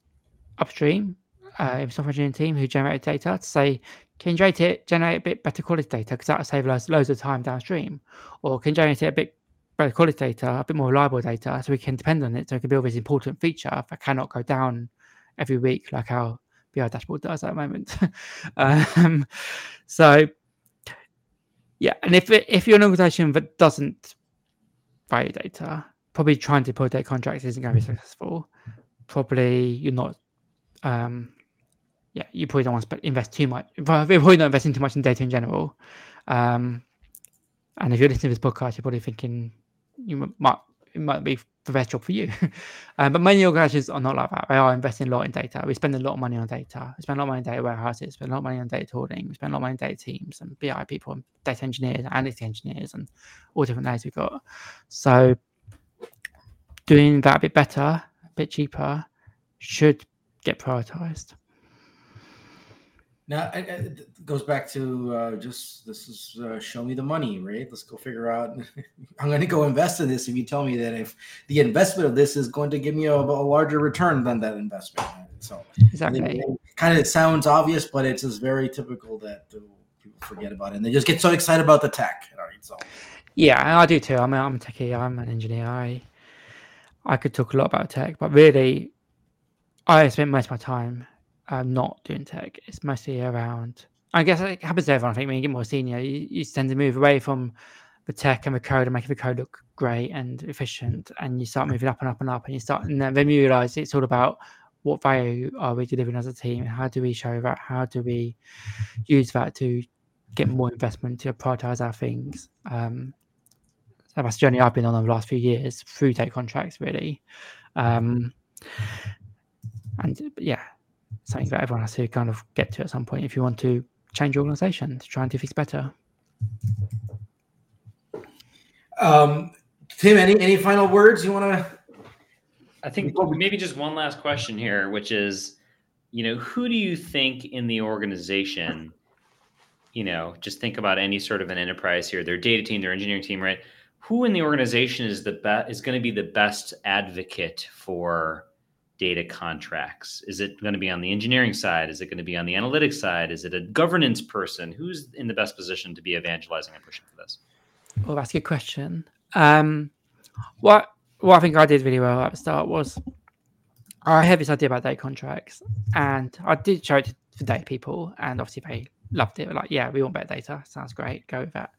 upstream uh, software engineering team who generate data to say, can you generate it, generate a bit better quality data because that'll save us loads of time downstream, or can generate it a bit better quality data, a bit more reliable data, so we can depend on it, so we can build this important feature that cannot go down every week like our BI dashboard does at the moment. um, so yeah, and if if you're an organization that doesn't value data, probably trying to deploy data contracts isn't going to be successful. Probably you're not. Um, yeah, you probably don't want to invest too much. You're probably not investing too much in data in general. Um, and if you're listening to this podcast, you're probably thinking you might it might be the best job for you. um, but many organizations are not like that. They are investing a lot in data. We spend a lot of money on data. We spend a lot of money on data warehouses. We Spend a lot of money on data tooling. We spend a lot of money on data teams and BI people and data engineers, analytics engineers, and all different layers we've got. So doing that a bit better, a bit cheaper, should get prioritized. Now it, it goes back to uh, just this is uh, show me the money, right? Let's go figure out. I'm going to go invest in this if you tell me that if the investment of this is going to give me a, a larger return than that investment. So Exactly. kind of sounds obvious, but it's just very typical that uh, people forget about it and they just get so excited about the tech. All right, so Yeah, I do too. I'm a, I'm a techie. I'm an engineer. I I could talk a lot about tech, but really, I spend most of my time um, not doing tech. It's mostly around. I guess it happens to everyone. I think when you get more senior, you, you tend to move away from the tech and the code and making the code look great and efficient, and you start moving up and up and up, and you start, and then you realize it's all about what value are we delivering as a team, how do we show that? How do we use that to get more investment to prioritize our things? Um, so that's the journey I've been on over the last few years through tech contracts, really. Um, and yeah, something that everyone has to kind of get to at some point if you want to change your organization to try and do things better. um, Tim, any any final words you want to? I think maybe just one last question here, which is, you know, who do you think in the organization, you know, just think about any sort of an enterprise here, their data team, their engineering team, right? Who in the organization is the best is going to be the best advocate for data contracts? Is it going to be on the engineering side? Is it going to be on the analytics side? Is it a governance person? Who's in the best position to be evangelizing and pushing for this? Well, that's a good question. Um, what what I think I did really well at the start was I had this idea about data contracts, and I did show it to, data people, and obviously they loved it. They were like, yeah, we want better data. Sounds great. Go with that.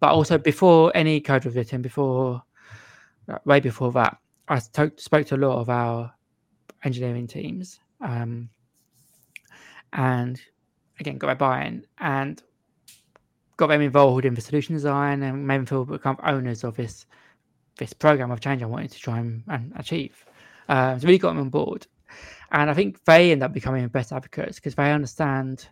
But also before any code was written, before way before that, I spoke to a lot of our engineering teams, um, and again got their buy-in and got them involved in the solution design and made them feel become owners of this this program of change I wanted to try and, and achieve. Uh, so really got them on board, and I think they end up becoming the best advocates because they understand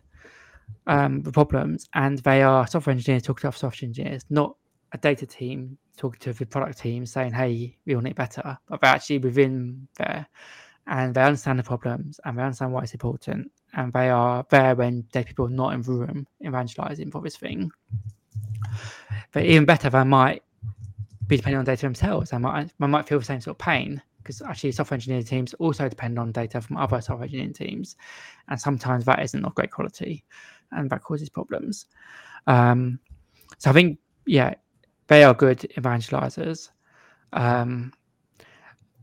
um, the problems and they are software engineers talking to software engineers, not a data team talking to the product team saying, "Hey, we want it better," but they're actually within there, and they understand the problems and they understand why it's important, and they are there when data people are not in the room evangelizing for this thing. But even better, they might be depending on data themselves. They might they might feel the same sort of pain because actually software engineering teams also depend on data from other software engineering teams, and sometimes that isn't of great quality, and that causes problems. Um, so I think yeah, they are good evangelizers. Um,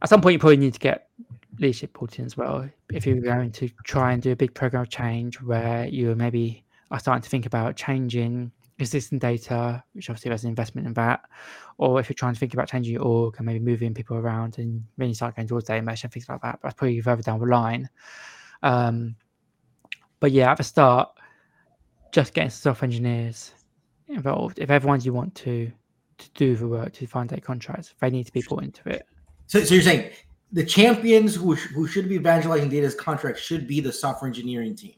at some point, you probably need to get leadership brought in as well. If you're going to try and do a big program change where you maybe are starting to think about changing existing data, which obviously there's an investment in that, or if you're trying to think about changing your org and maybe moving people around and really start going towards data mesh and things like that, that's probably further down the line. Um, but yeah, at the start, just getting software engineers involved. If everyone's you want to to do the work to find data contracts, they need to be brought into it. So, so you're saying the champions who, who should be evangelizing data's contracts should be the software engineering team.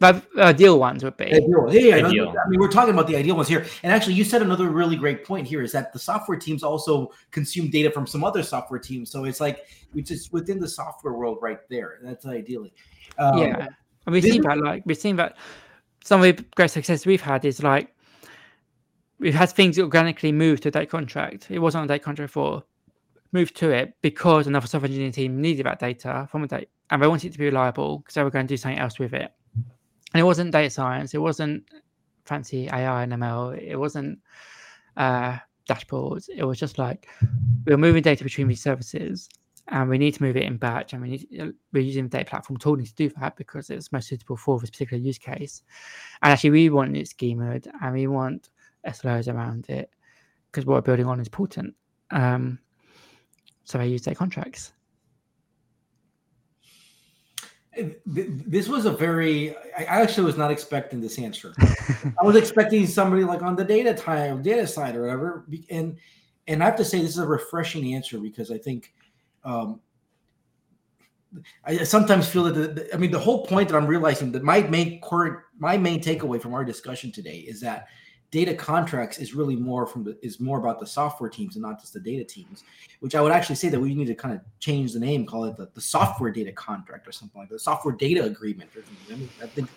The ideal ones would be. Ideal. Yeah, yeah, ideal. I mean, we're talking about the ideal ones here. And actually, you said another really great point here is that the software teams also consume data from some other software teams. So it's like it's just within the software world right there. That's ideally. Um, yeah, and we've seen that. Like we've seen that some of the great success we've had is like we've had things organically move to that contract. It wasn't on a data contract before, moved to it because another software engineering team needed that data from a date and they wanted it to be reliable because they were going to do something else with it. And it wasn't data science, it wasn't fancy AI and ML, it wasn't uh, dashboards. It was just like we were moving data between these services and we need to move it in batch and we need we're using the data platform tooling to do that because it's most suitable for this particular use case. And actually we want it schemed and we want SLOs around it because what we're building on is important. Um, so they use their contracts. This was a very. I actually was not expecting this answer. I was expecting somebody like on the data time, data side, or whatever. And and I have to say, this is a refreshing answer because I think um, I sometimes feel that the, I mean the whole point that I'm realizing that my main core my main takeaway from our discussion today is that data contracts is really more from the is more about the software teams and not just the data teams which i would actually say that we need to kind of change the name call it the, the software data contract or something like that software data agreement or something i, mean, I think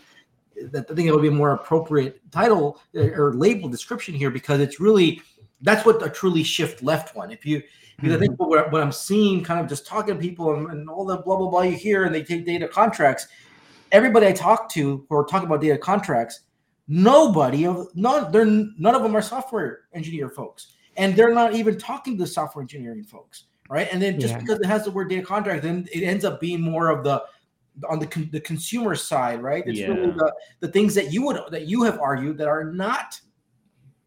that i think it would be a more appropriate title uh, or label description here because it's really that's what a truly shift left one if you because mm-hmm. I think what, what, I'm seeing, kind of just talking to people and, and all the blah blah blah you hear, and they take data contracts. Everybody I talk to who are talking about data contracts, Nobody of none they're none of them are software engineer folks, and they're not even talking to the software engineering folks, right? And then just yeah. because it has the word data contract, then it ends up being more of the on the the consumer side, right? It's yeah. really the the things that you would that you have argued that are not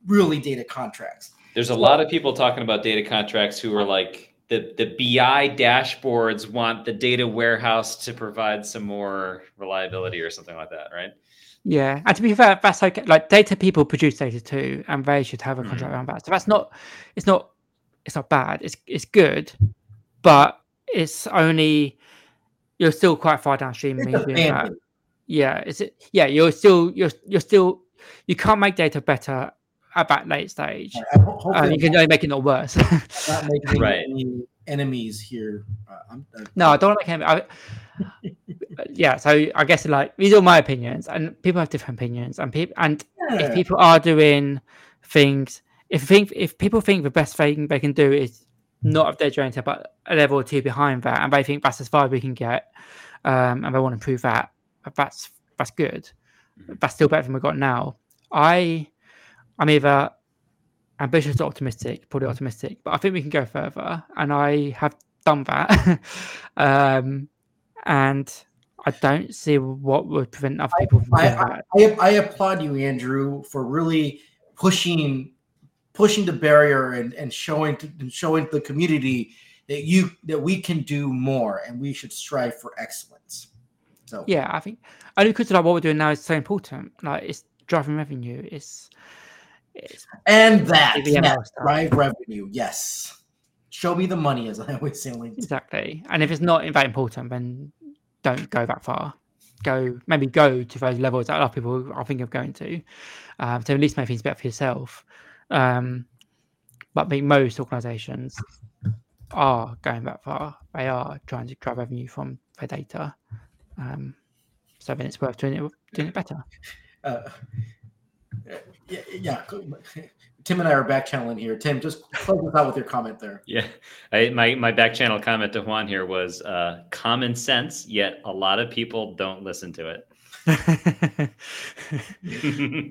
really data contracts. There's a so, lot of people talking about data contracts who are like the the BI dashboards want the data warehouse to provide some more reliability or something like that, right? Yeah, and to be fair, that's okay. Like data people produce data too, and they should have a contract mm-hmm. around that. So that's not, it's not, it's not bad. It's it's good, but it's only you're still quite far downstream. Yeah, is it? Yeah, you're still you're you're still you can't make data better at that late stage. Uh, you can only make it not worse. not making right. any enemies here. Uh, uh, no, I don't want to make enemies yeah, so I guess like these are my opinions, and people have different opinions, and people and yeah. if people are doing things, if think if people think the best thing they can do is not have their data, but a level or two behind that, and they think that's as far as we can get, um, and they want to improve that, that's that's good. That's still better than we've got now. I, I'm either ambitious or optimistic, probably optimistic, but I think we can go further, and I have done that. um, and I don't see what would prevent other people from I, I, I, I, applaud you, Andrew, for really pushing pushing the barrier and, and showing to, and showing the community that you that we can do more and we should strive for excellence. So yeah, I think only because like what we're doing now is so important. Like it's driving revenue. It's, it's and that, that drive revenue. Yes show me the money, as I always say. Exactly. And if it's not that important, then don't go that far. Go maybe go to those levels that a lot of people are thinking of going to, um, to at least make things better for yourself. Um, but I think most organisations are going that far. They are trying to drive revenue from their data. Um, so then it's worth doing it doing it better. Uh, yeah, yeah. Tim and I are back channeling here. Tim, just close us out with your comment there. Yeah, I, my my back channel comment to Juan here was uh, common sense, yet a lot of people don't listen to it.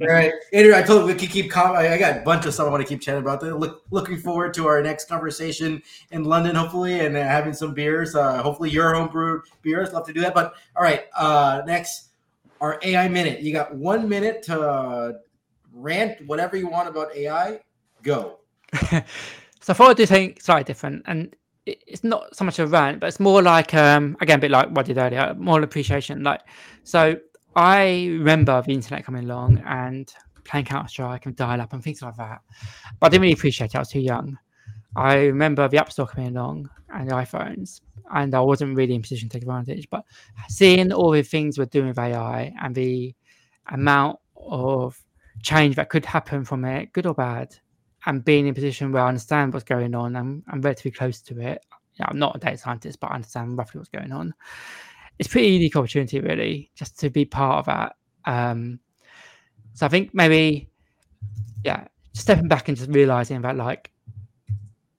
All right, Andrew. I told you we could keep. Com- I got a bunch of stuff I want to keep chatting about. Look, looking forward to our next conversation in London, hopefully, and uh, having some beers. Uh, hopefully, your homebrewed beers. Love to do that. But all right, uh, next our AI minute. You got one minute to rant whatever you want about AI. Go. so I thought I'd do something slightly different, and it's not so much a rant, but it's more like um again a bit like what I did earlier, more appreciation. Like so I remember the internet coming along and playing Counter Strike and dial up and things like that. But I didn't really appreciate it. I was too young. I remember the App Store coming along and the iPhones, and I wasn't really in position to take advantage. But seeing all the things we're doing with AI and the amount of change that could happen from it, good or bad, and being in a position where I understand what's going on, I'm, I'm relatively close to it. I'm not a data scientist, but I understand roughly what's going on. It's a pretty unique opportunity, really, just to be part of that. Um, so I think maybe, yeah, stepping back and just realizing that, like,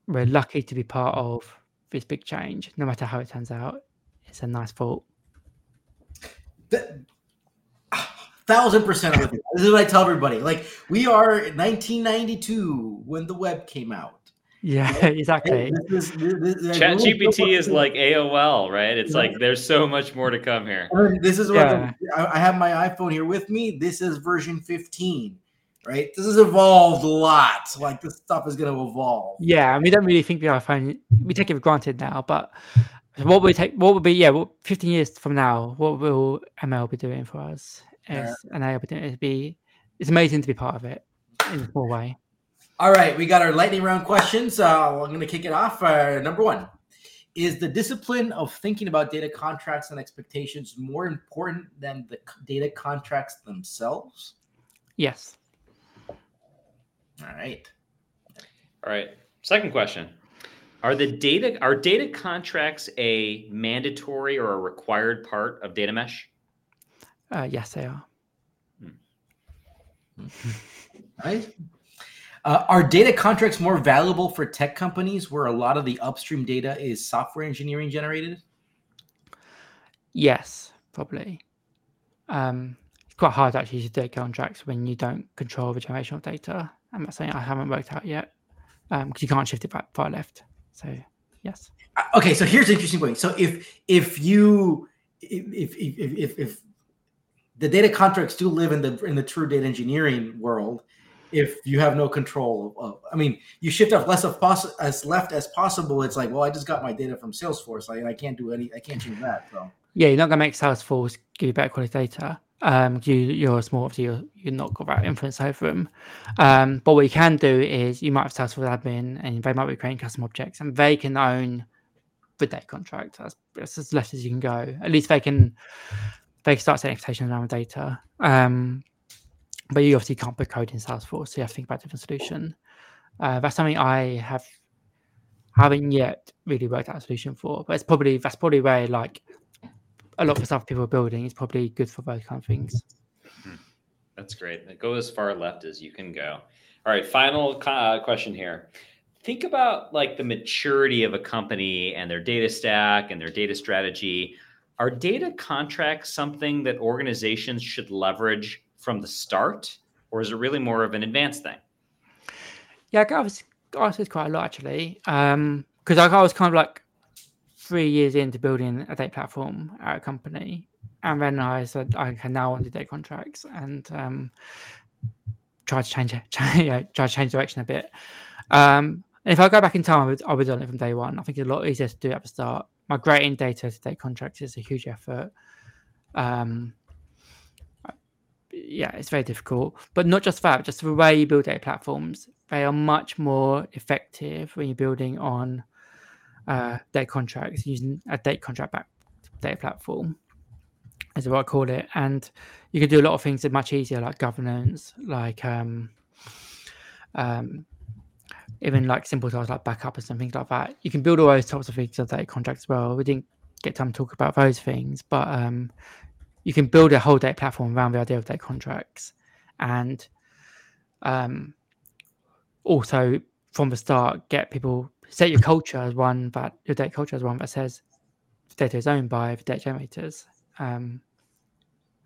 we're lucky to be part of this big change, no matter how it turns out. It's a nice thought. Thousand percent with you. This is what I tell everybody. Like we are 1992 when the web came out. Yeah, exactly. This this, this, ChatGPT is like AOL, right? It's yeah. like there's so much more to come here. This is what yeah. I have my iPhone here with me. This is version 15 right? This has evolved a lot. Like this stuff is going to evolve. Yeah, and we don't really think the iPhone. We take it for granted now, but what we take, what would be, yeah, 15 years from now, what will ML be doing for us? As yeah. an opportunity to be, it's amazing to be part of it in a small way. All right, we got our lightning round questions. Uh, I'm going to kick it off. Uh, number one. Is the discipline of thinking about data contracts and expectations more important than the data contracts themselves? Yes. All right. All right. Second question. Are the data are data contracts a mandatory or a required part of data mesh? Uh, yes, they are. Hmm. right. Uh, are data contracts more valuable for tech companies where a lot of the upstream data is software engineering generated? Yes, probably. Um, it's quite hard actually to data contracts when you don't control the generation of data. I'm not saying I haven't worked out yet because um, you can't shift it back far left. So yes. Uh, okay, so here's the interesting point. So if if you if if if, if, if the data contracts do live in the in the true data engineering world, if you have no control of, I mean, you shift off less of poss- as left as possible. It's like, well, I just got my data from Salesforce. I, I can't do any, I can't change that. So yeah, you're not gonna make Salesforce give you better quality data um, you you're small, you're, you're not got that influence over them. Um, but what you can do is you might have Salesforce admin, and they might be creating custom objects, and they can own the data contract. That's as left as you can go. At least they can they start setting expectations around data. Um, but you obviously can't put code in Salesforce, so you have to think about a different solution. Uh, that's something I have haven't yet really worked out a solution for, but it's probably that's probably where like a lot of the stuff people are building is probably good for both kind of things. Hmm. That's great. Go as far left as you can go. All right, final uh, question here. Think about like the maturity of a company and their data stack and their data strategy. Are data contracts something that organizations should leverage from the start, or is it really more of an advanced thing? Yeah, I was asked this quite a lot actually, because um, I was kind of like three years into building a data platform at a company, and then I said I can now want to do data contracts and um, try to change it, try, yeah, try to change direction a bit. Um, and if I go back in time, I would I would have done it from day one. I think it's a lot easier to do at the start. Migrating data to data contracts is a huge effort. Um, yeah, it's very difficult. But not just that, just the way you build data platforms, they are much more effective when you're building on uh, data contracts using a data contract back data platform is what I call it. And you can do a lot of things that are much easier, like governance, like um, um, even like simple tasks like backup and things like that. You can build all those types of things on data contracts as well. We didn't get time to talk about those things, but um, you can build a whole data platform around the idea of data contracts. And um, also from the start, get people set your culture as one that your data culture as one that says data is owned by the data generators. Um,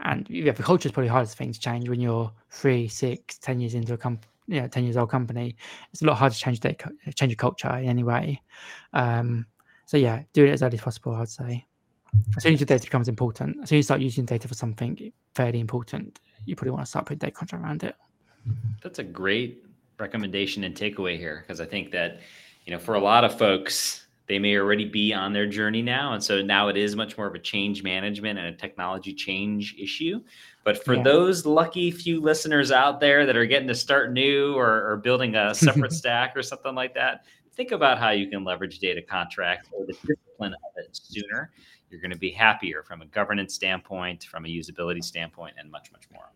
and yeah, the culture is probably hardest thing to change when you're three, six, ten years into a company, you know, ten years old company. It's a lot harder to change data, change your culture in any way. Um, so yeah, do it as early as possible. I'd say. As soon as your data becomes important, as soon as you start using data for something fairly important, you probably want to start putting data contract around it. That's a great recommendation and takeaway here because I think that you know, for a lot of folks, they may already be on their journey now. And so now it is much more of a change management and a technology change issue. But for yeah. those lucky few listeners out there that are getting to start new or, or building a separate stack or something like that, think about how you can leverage data contracts or the discipline of it sooner. You're going to be happier from a governance standpoint, from a usability standpoint, and much, much more.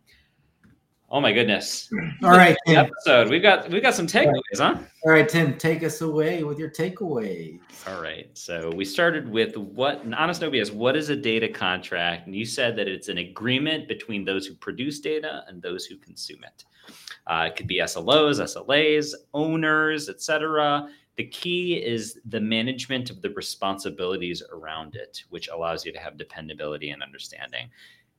Oh my goodness! All right, Tim. episode. We've got we've got some takeaways, huh? All right, Tim, take us away with your takeaways. All right. So we started with what honest OBS. What is a data contract? And you said that it's an agreement between those who produce data and those who consume it. Uh, it could be SLOs, SLAs, owners, etc. The key is the management of the responsibilities around it, which allows you to have dependability and understanding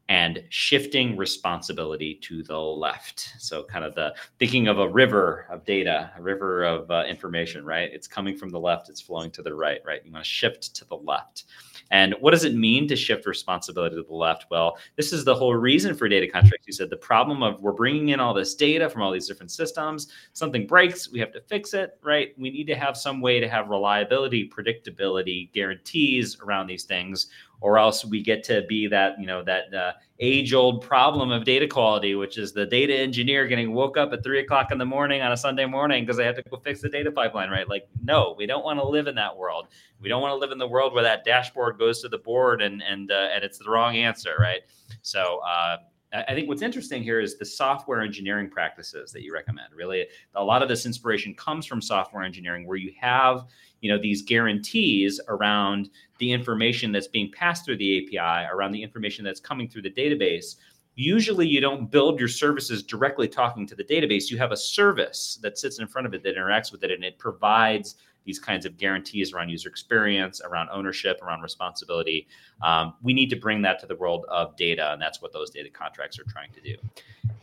and shifting responsibility to the left. So, kind of the thinking of a river of data, a river of uh, information, right? It's coming from the left, it's flowing to the right, right? You want to shift to the left. And what does it mean to shift responsibility to the left? Well, this is the whole reason for data contracts. You said the problem of we're bringing in all this data from all these different systems, something breaks, we have to fix it, right? We need to have some way to have reliability, predictability, guarantees around these things or else we get to be that you know that uh, age old problem of data quality which is the data engineer getting woke up at three o'clock in the morning on a sunday morning because they have to go fix the data pipeline right? Like no we don't want to live in that world. We don't want to live in the world where that dashboard goes to the board and and uh, and it's the wrong answer right? So uh, I think what's interesting here is the software engineering practices that you recommend. Really, a lot of this inspiration comes from software engineering, where you have you know these guarantees around the information that's being passed through the API, around the information that's coming through the database. Usually, you don't build your services directly talking to the database. You have a service that sits in front of it that interacts with it, and it provides these kinds of guarantees around user experience, around ownership, around responsibility. Um, we need to bring that to the world of data, and that's what those data contracts are trying to do.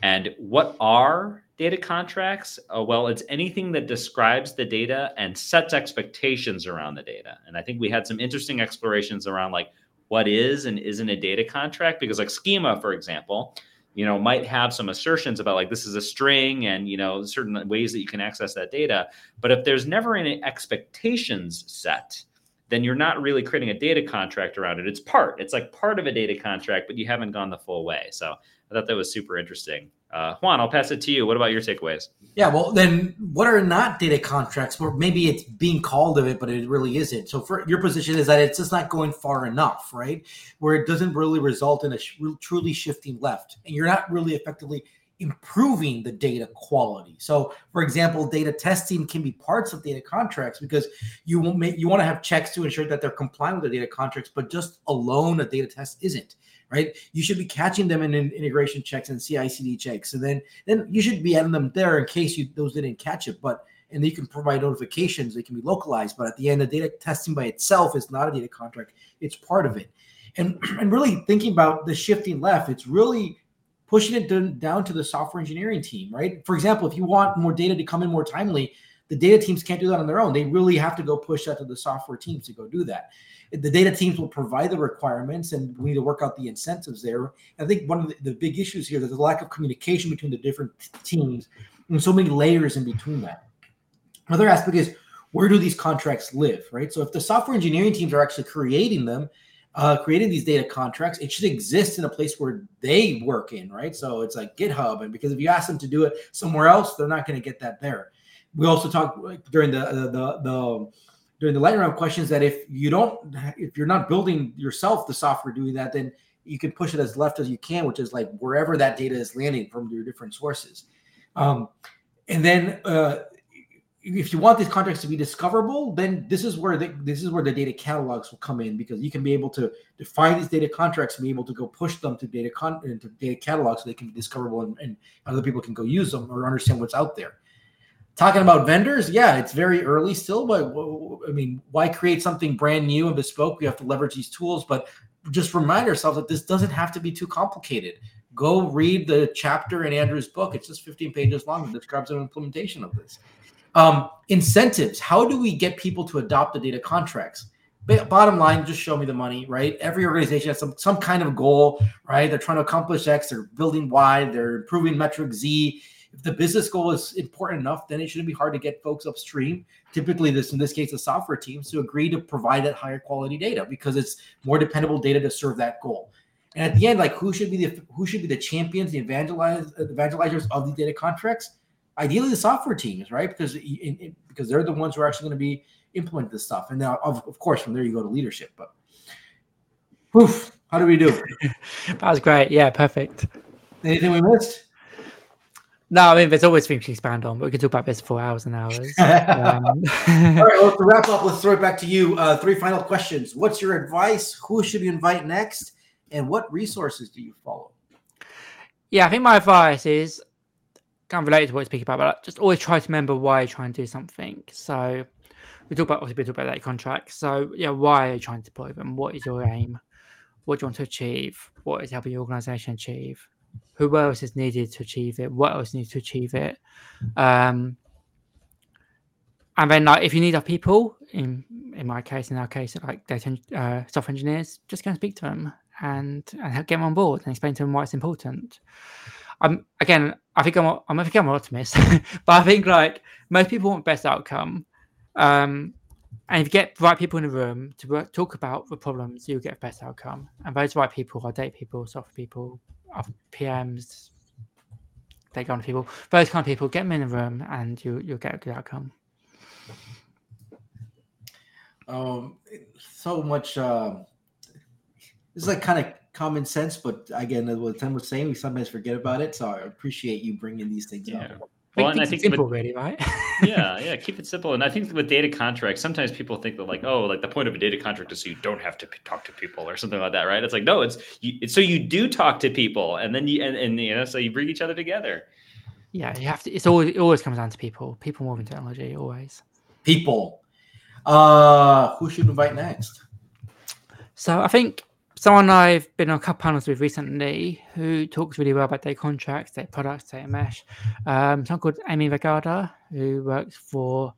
And what are data contracts? Uh, well, it's anything that describes the data and sets expectations around the data. And I think we had some interesting explorations around like what is and isn't a data contract? Because like schema, for example, you know might have some assertions about like this is a string and you know certain ways that you can access that data. But if there's never any expectations set then you're not really creating a data contract around it. It's part. It's like part of a data contract but you haven't gone the full way. So i thought that was super interesting uh, Juan, I'll pass it to you. What about your takeaways? Yeah, well, then what are not data contracts? Or maybe it's being called of it, but it really isn't. So, for your position is that it's just not going far enough, right? Where it doesn't really result in a sh- truly shifting left, and you're not really effectively improving the data quality. So, for example, data testing can be parts of data contracts because you will make you want to have checks to ensure that they're compliant with the data contracts, but just alone a data test isn't right? You should be catching them in, in integration checks and CI/CD checks, and then then you should be adding them there in case you those didn't catch it. But and you can provide notifications; they can be localized. But at the end, the data testing by itself is not a data contract; it's part of it. And and really thinking about the shifting left, it's really pushing it down to the software engineering team, right? For example, if you want more data to come in more timely, the data teams can't do that on their own. They really have to go push that to the software teams to go do that the data teams will provide the requirements and we need to work out the incentives there. I think one of the, the big issues here is the lack of communication between the different teams and so many layers in between that. Another aspect is where do these contracts live, right? So if the software engineering teams are actually creating them, uh, creating these data contracts, it should exist in a place where they work in, right? So it's like GitHub, and because if you ask them to do it somewhere else, they're not going to get that there. We also talked during the the the, the during the lightning round questions that if you don't if you're not building yourself the software doing that then you can push it as left as you can which is like wherever that data is landing from your different sources. Um, and then uh, if you want these contracts to be discoverable then this is where the, this is where the data catalogs will come in because you can be able to define these data contracts and be able to go push them to data con into data catalogs so they can be discoverable and, and other people can go use them or understand what's out there Talking about vendors, yeah, it's very early still, but I mean, why create something brand new and bespoke? We have to leverage these tools, but just remind ourselves that this doesn't have to be too complicated. Go read the chapter in Andrew's book. It's just 15 pages long and describes an implementation of this. Um, incentives. How do we get people to adopt the data contracts? bottom line, just show me the money, right? Every organization has some some kind of goal, right? They're trying to accomplish X, they're building Y, they're improving metric Z if the business goal is important enough, then it shouldn't be hard to get folks upstream. Typically, this in this case, the software teams to agree to provide that higher quality data because it's more dependable data to serve that goal. And at the end, like who should be the who should be the champions, the evangelize, uh, evangelizers of the data contracts? Ideally, the software teams, right? Because because they're the ones who are actually going to be implement this stuff. And now, of, of course, from there you go to leadership. But poof, how do we do? that was great. Yeah, perfect. Anything we missed? No, I mean, there's always things to expand on, but we could talk about this for hours and hours. um, All right, well, to wrap up, let's throw it back to you. Uh, three final questions. What's your advice? Who should we invite next? And what resources do you follow? Yeah, I think my advice is kind of related to what you're speaking about, but just always try to remember why you're trying to do something. So we talk about obviously we talk about that contract. So yeah, why are you trying to deploy them? What is your aim? What do you want to achieve? What is helping your organization achieve? Who else is needed to achieve it? What else needs to achieve it? Um, and then like if you need our people, in in my case, in our case, like data uh, software engineers, just go and speak to them and and get them on board and explain to them why it's important. I'm again, I think I'm I'm I think I'm an optimist, but I think like most people want best outcome. Um, and if you get the right people in the room to work, talk about the problems, you'll get a best outcome. And those right people are data people, software people, PMs, they go on to people, those kind of people, get them in the room and you, you'll get a good outcome. Um, so much, uh, it's like kind of common sense, but again, what Tim was saying, we sometimes forget about it. So I appreciate you bringing these things yeah. up. Well, and I think simple, with, really, right? yeah, yeah, keep it simple. And I think with data contracts, sometimes people think that like, oh, like the point of a data contract is so you don't have to talk to people or something like that, right? It's like no, it's, you, it's so you do talk to people, and then you and, and you know, so you bring each other together. Yeah, you have to. It's always it always comes down to people. People moving technology, always. People. Uh, who should invite next? So I think someone I've been on a couple panels with recently who talks really well about their contracts, their products, their mesh. Um, someone called Amy Raygada, who works for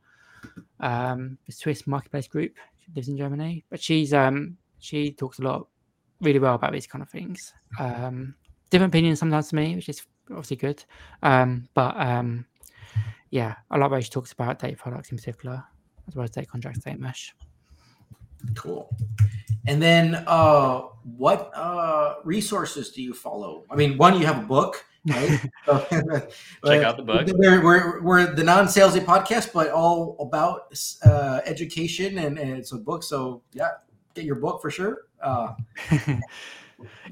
um, the Swiss Marketplace Group. She lives in Germany, but she's um, she talks a lot, really well about these kind of things. Um, different opinions sometimes to me, which is obviously good. Um, but um, yeah, I like where she talks about data products in particular, as well as data contracts, data mesh. Cool. And then, uh, what uh, resources do you follow? I mean, one, you have a book, right? Check out the book. We're, we're, we're the non salesy podcast, but all about uh, education, and, and it's a book. So, yeah, get your book for sure. Uh,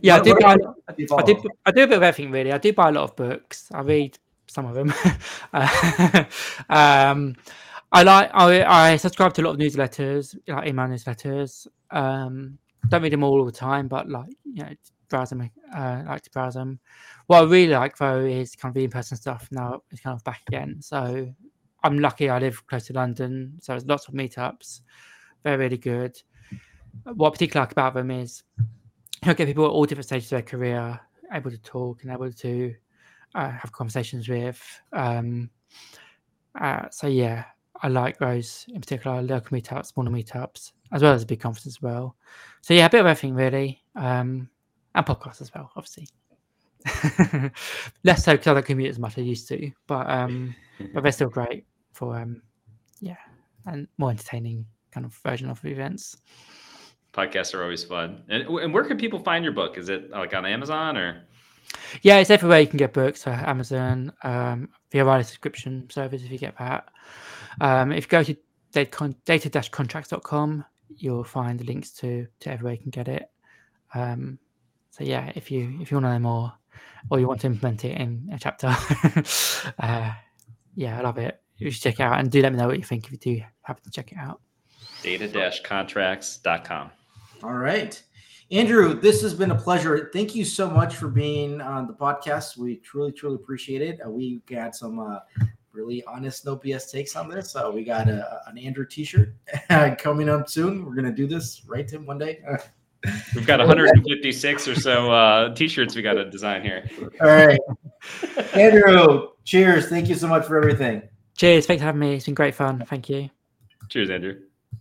yeah, what, I, do buy, I, do, I do a bit of everything, really. I do buy a lot of books, I read some of them. um, I like I, I subscribe to a lot of newsletters, like email newsletters. Um, don't read them all, all the time, but like you know, browse them. Uh, like to browse them. What I really like though is kind of the in-person stuff. Now it's kind of back again, so I'm lucky. I live close to London, so there's lots of meetups. They're really good. What I particularly like about them is you get people at all different stages of their career able to talk and able to uh, have conversations with. Um, uh, so yeah, I like those in particular, local meetups, smaller meetups, as well as a big conference as well. So yeah, a bit of everything really, um, and podcasts as well, obviously. Less so because I don't commute as much as I used to, but um, but they're still great for um, yeah, and more entertaining kind of version of events. Podcasts are always fun. And, and where can people find your book? Is it like on Amazon or? Yeah, it's everywhere you can get books. So Amazon, um, via a subscription service if you get that. Um, if you go to data-contracts.com, you'll find the links to to everywhere you can get it. Um, so yeah, if you if you want to know more, or you want to implement it in a chapter, uh, yeah, I love it. You should check it out and do let me know what you think if you do happen to check it out. Data-contracts.com. All right. Andrew, this has been a pleasure. Thank you so much for being on the podcast. We truly, truly appreciate it. Uh, we got some uh, really honest, no BS takes on this. So we got a, an Andrew T-shirt coming up soon. We're gonna do this, right, Tim? One day. We've got 156 or so uh, T-shirts we got to design here. All right, Andrew. Cheers. Thank you so much for everything. Cheers. Thanks for having me. It's been great fun. Thank you. Cheers, Andrew.